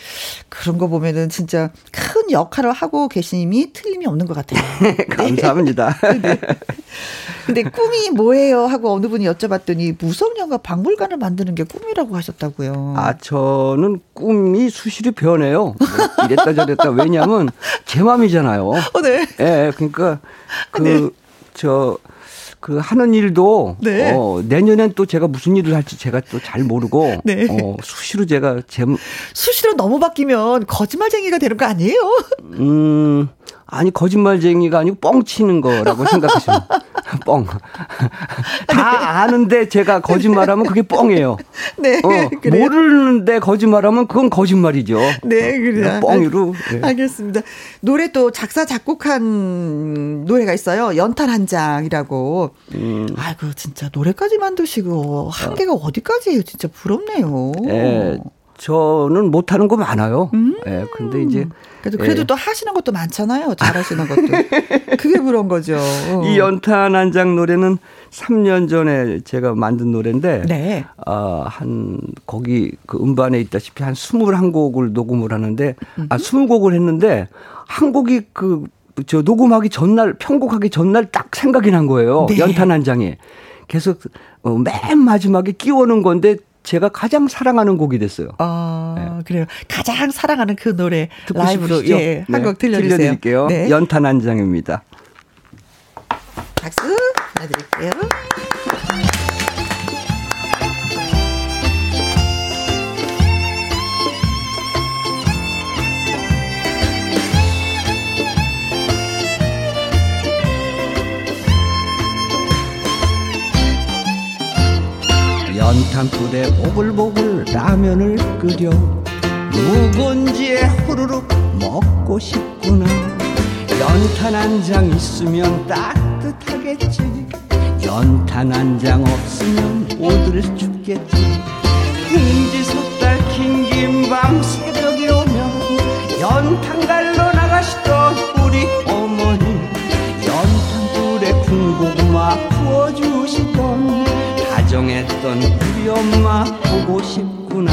그런 거 보면은 진짜 큰 역할을 하고 계심이 틀림이 없는 것 같아요. 감사합니다. 네. 근데 꿈이 뭐예요? 하고 어느 분이 여쭤봤더니 무성영화 박물관을 만드는 게 꿈이라고 하셨다고요. 아, 저는 꿈이 수시로 변해요. 이랬다 저랬다. 왜냐하면 제 마음이잖아요. 어, 네. 예, 네, 그러니까 그, 네. 저, 그 하는 일도 네. 어, 내년엔 또 제가 무슨 일을 할지 제가 또 잘 모르고 네. 어, 수시로 제가 제 수시로 너무 바뀌면 거짓말쟁이가 되는 거 아니에요? 음. 아니 거짓말쟁이가 아니고 뻥치는 거라고 생각하시면 뻥. 다 아는데 제가 거짓말하면 그게 뻥이에요. 네. 어, 모르는데 거짓말하면 그건 거짓말이죠. 네, 그래요. 뻥이로. 네. 알겠습니다. 노래 또 작사 작곡한 노래가 있어요. 연탄 한 장이라고. 음. 아이고 진짜 노래까지 만드시고 한계가 어. 디까지예요 진짜 부럽네요. 네. 저는 못하는 거 많아요. 음. 예, 근데 이제. 그래도, 그래도 예. 또 하시는 것도 많잖아요. 잘하시는 것도. 그게 그런 거죠. 어. 이 연탄 한 장 노래는 3년 전에 제가 만든 노래인데. 네. 어, 한, 거기 그 음반에 있다시피 한 21곡을 녹음을 하는데, 음. 아, 20곡을 했는데, 한 곡이 그, 저 녹음하기 전날, 편곡하기 전날 딱 생각이 난 거예요. 네. 연탄 한 장에. 계속 어, 맨 마지막에 끼워놓은 건데 제가 가장 사랑하는 곡이 됐어요. 아, 네. 그래요. 가장 사랑하는 그 노래 라이브로? 예, 한곡 네. 들려주세요. 네. 연탄 한 장입니다. 박수 보내드릴게요. 연탄불에 보글보글 라면을 끓여 묵은지에 후루룩 먹고 싶구나. 연탄 한 장 있으면 따뜻하겠지. 연탄 한 장 없으면 오들 죽겠지. 흥지 섣달 긴긴밤 새벽이 오면 연탄갈로 나가시던 우리 어머니. 연탄불에 군고구마 구워주시던 다정했던 우리 엄마 보고 싶구나.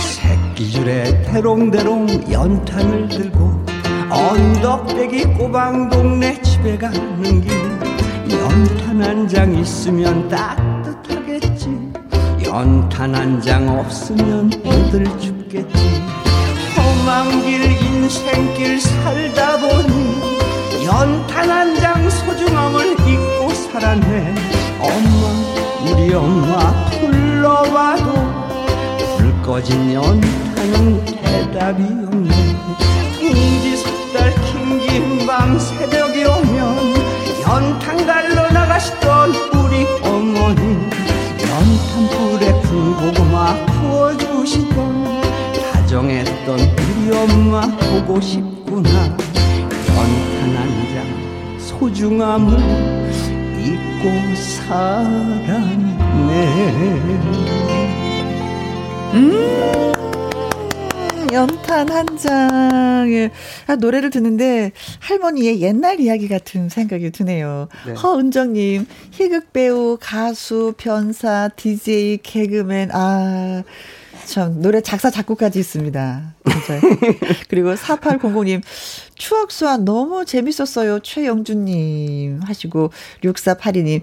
새끼줄에 대롱대롱 연탄을 들고 언덕배기 꼬방 동네 집에 가는 길 연탄 한 장 있으면 따뜻하겠지. 연탄 한 장 없으면 애들 죽겠지. 험한 길 인생길 살다 보니 연탄 한 장 소중함을 잊고 살았네. 엄마 우리 엄마 불러봐도 불 꺼진 연탄은 대답이 없네. 인지 속달 킹긴 밤 새벽이 오면 연탄갈로 나가시던 우리 어머니 연탄불에 군고구마 보시던 다정했던 우리 엄마 보고 싶구나. 연탄 한 장 소중함을 잊고 살았네. 음 연탄 한 아, 노래를 듣는데 할머니의 옛날 이야기 같은 생각이 드네요. 네. 허은정님 희극 배우, 가수, 변사, DJ, 개그맨 아. 참 노래 작사 작곡까지 있습니다. 진짜. 그리고 4800님 추억 수화 너무 재밌었어요. 최영준님 하시고 6482님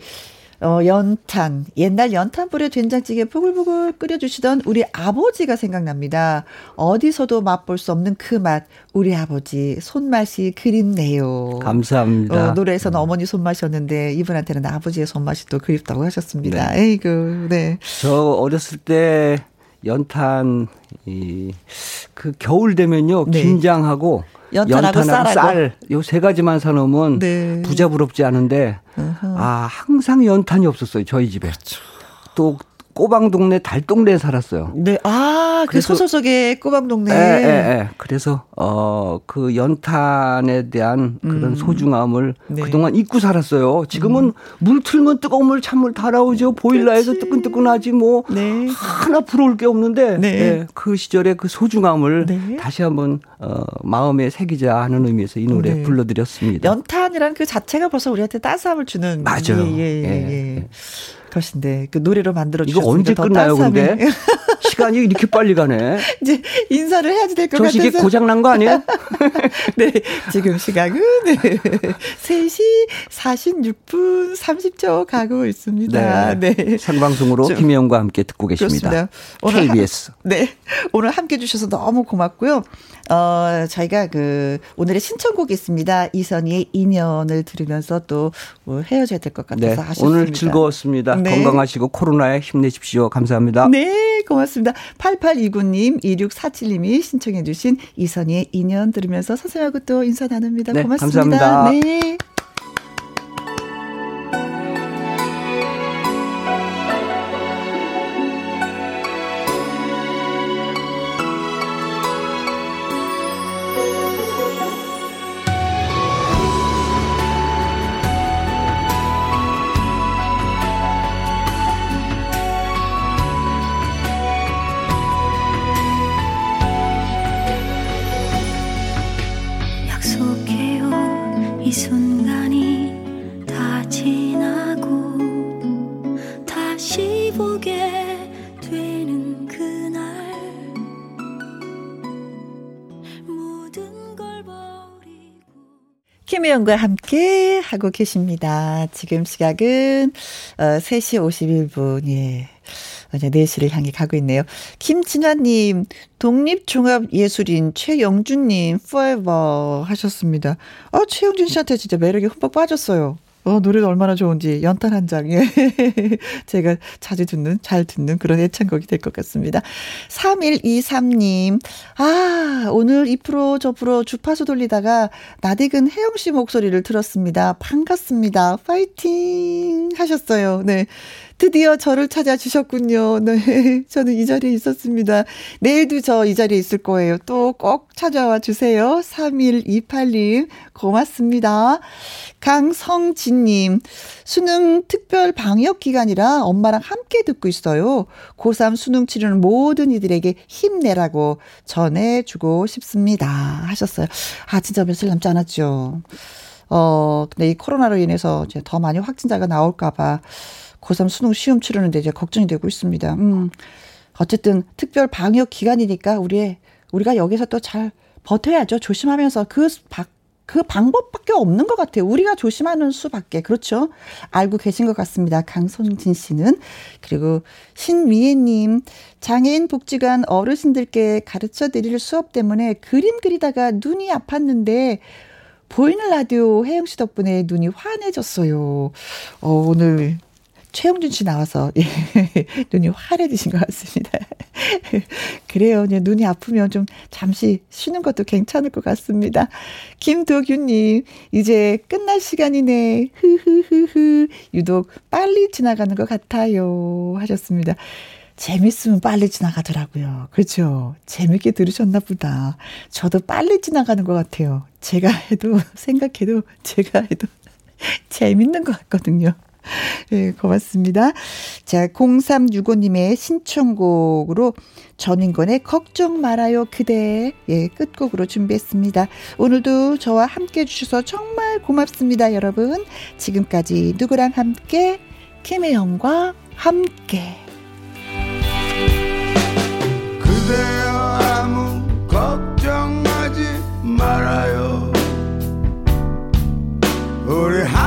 어, 연탄, 옛날 연탄불에 된장찌개 보글보글 끓여주시던 우리 아버지가 생각납니다. 어디서도 맛볼 수 없는 그 맛, 우리 아버지 손맛이 그립네요. 감사합니다. 어, 노래에서는 어머니 손맛이었는데 이분한테는 아버지의 손맛이 또 그립다고 하셨습니다. 네. 에이그, 네. 저 어렸을 때 연탄, 이, 그 겨울 되면요, 네. 김장하고 연탄하고, 연탄하고 쌀, 요 세 가지만 사놓으면 네. 부자 부럽지 않은데, uh-huh. 아, 항상 연탄이 없었어요, 저희 집에. 그렇죠. 또 꼬방 동네 달동네에 살았어요. 네. 아, 그 소설 속의 꼬방 동네. 예, 예, 예. 그래서 어, 그 연탄에 대한 그런 음. 소중함을 네. 그동안 잊고 살았어요. 지금은 음. 물 틀면 뜨거운 물 찬물 달아오죠. 보일러에서. 뜨끈뜨끈하지 뭐 네. 하나 부러울 게 없는데 네. 예, 그 시절의 그 소중함을 네. 다시 한번 어, 마음에 새기자 하는 의미에서 이 노래 네. 불러드렸습니다. 연탄이란 그 자체가 벌써 우리한테 따스함을 주는 맞아요. 예, 예, 예. 예. 것인데 그 노래로 만들어 주셨으니까 이거 언제 끝나요, 근데? 시간이 이렇게 빨리 가네. 이제 인사를 해야지 될 것 같아서. 저시계 고장 난 거 아니에요? 네, 지금 시각은 네. 3시 46분 30초 가고 있습니다. 네. 네. 생방송으로 김혜영과 함께 듣고 계십니다. 그렇습니다. 오늘 KBS. 하, 네. 오늘 함께 해 주셔서 너무 고맙고요. 어, 저희가 그 오늘의 신청곡이 있습니다. 이선희의 인연을 들으면서 또 뭐 헤어져야 될 것 같아서 네. 아쉽습니다. 오늘 즐거웠습니다. 네. 건강하시고 코로나에 힘내십시오. 감사합니다. 네, 고맙습니다. 8829님, 2647님이 신청해 주신 이선희의 인연 들으면서 선생님하고 또 인사 나눕니다. 네, 고맙습니다. 감사합니다. 네. 김혜영과 함께 하고 계십니다. 지금 시각은 어, 3시 51분, 예. 이제 4시를 향해 가고 있네요. 김진아님, 독립종합예술인 최영준님, forever 하셨습니다. 아, 최영준 씨한테 진짜 매력이 흠뻑 빠졌어요. 어, 노래도 얼마나 좋은지 연탄 한 장에 제가 자주 듣는 잘 듣는 그런 애창곡이 될 것 같습니다. 3123님. 아, 오늘 이 프로 저 프로 주파수 돌리다가 나디근 혜영 씨 목소리를 들었습니다. 반갑습니다. 파이팅 하셨어요. 네. 드디어 저를 찾아주셨군요. 네. 저는 이 자리에 있었습니다. 내일도 저 이 자리에 있을 거예요. 또 꼭 찾아와 주세요. 3128님. 고맙습니다. 강성진님. 수능 특별 방역 기간이라 엄마랑 함께 듣고 있어요. 고3 수능 치르는 모든 이들에게 힘내라고 전해주고 싶습니다. 하셨어요. 아, 진짜 며칠 남지 않았죠. 어, 근데 이 코로나로 인해서 이제 더 많이 확진자가 나올까봐 고3 수능 시험 치르는데 이제 걱정이 되고 있습니다. 음. 어쨌든 특별 방역 기간이니까 우리 우리가 여기서 또 잘 버텨야죠. 조심하면서 그 박, 그 방법밖에 없는 것 같아요. 우리가 조심하는 수밖에. 그렇죠. 알고 계신 것 같습니다. 강선진 씨는. 그리고 신미애님, 장애인 복지관 어르신들께 가르쳐 드릴 수업 때문에 그림 그리다가 눈이 아팠는데 보이는 라디오 혜영 씨 덕분에 눈이 환해졌어요. 어, 오늘 최영준 씨 나와서 예, 눈이 화려해지신 것 같습니다. 그래요. 이제 눈이 아프면 좀 잠시 쉬는 것도 괜찮을 것 같습니다. 김도규님, 이제 끝날 시간이네. 흐흐흐흐. 유독 빨리 지나가는 것 같아요. 하셨습니다. 재밌으면 빨리 지나가더라고요. 그렇죠. 재밌게 들으셨나 보다. 저도 빨리 지나가는 것 같아요. 제가 해도 생각해도 제가 해도 재밌는 것 같거든요. 예, 고맙습니다. 자, 0365님의 신청곡으로 전인권의 걱정 말아요 그대 예, 끝곡으로 준비했습니다. 오늘도 저와 함께 해주셔서 정말 고맙습니다, 여러분. 지금까지 누구랑 함께 김혜영과 함께 그대여 아무 걱정하지 말아요 우리 함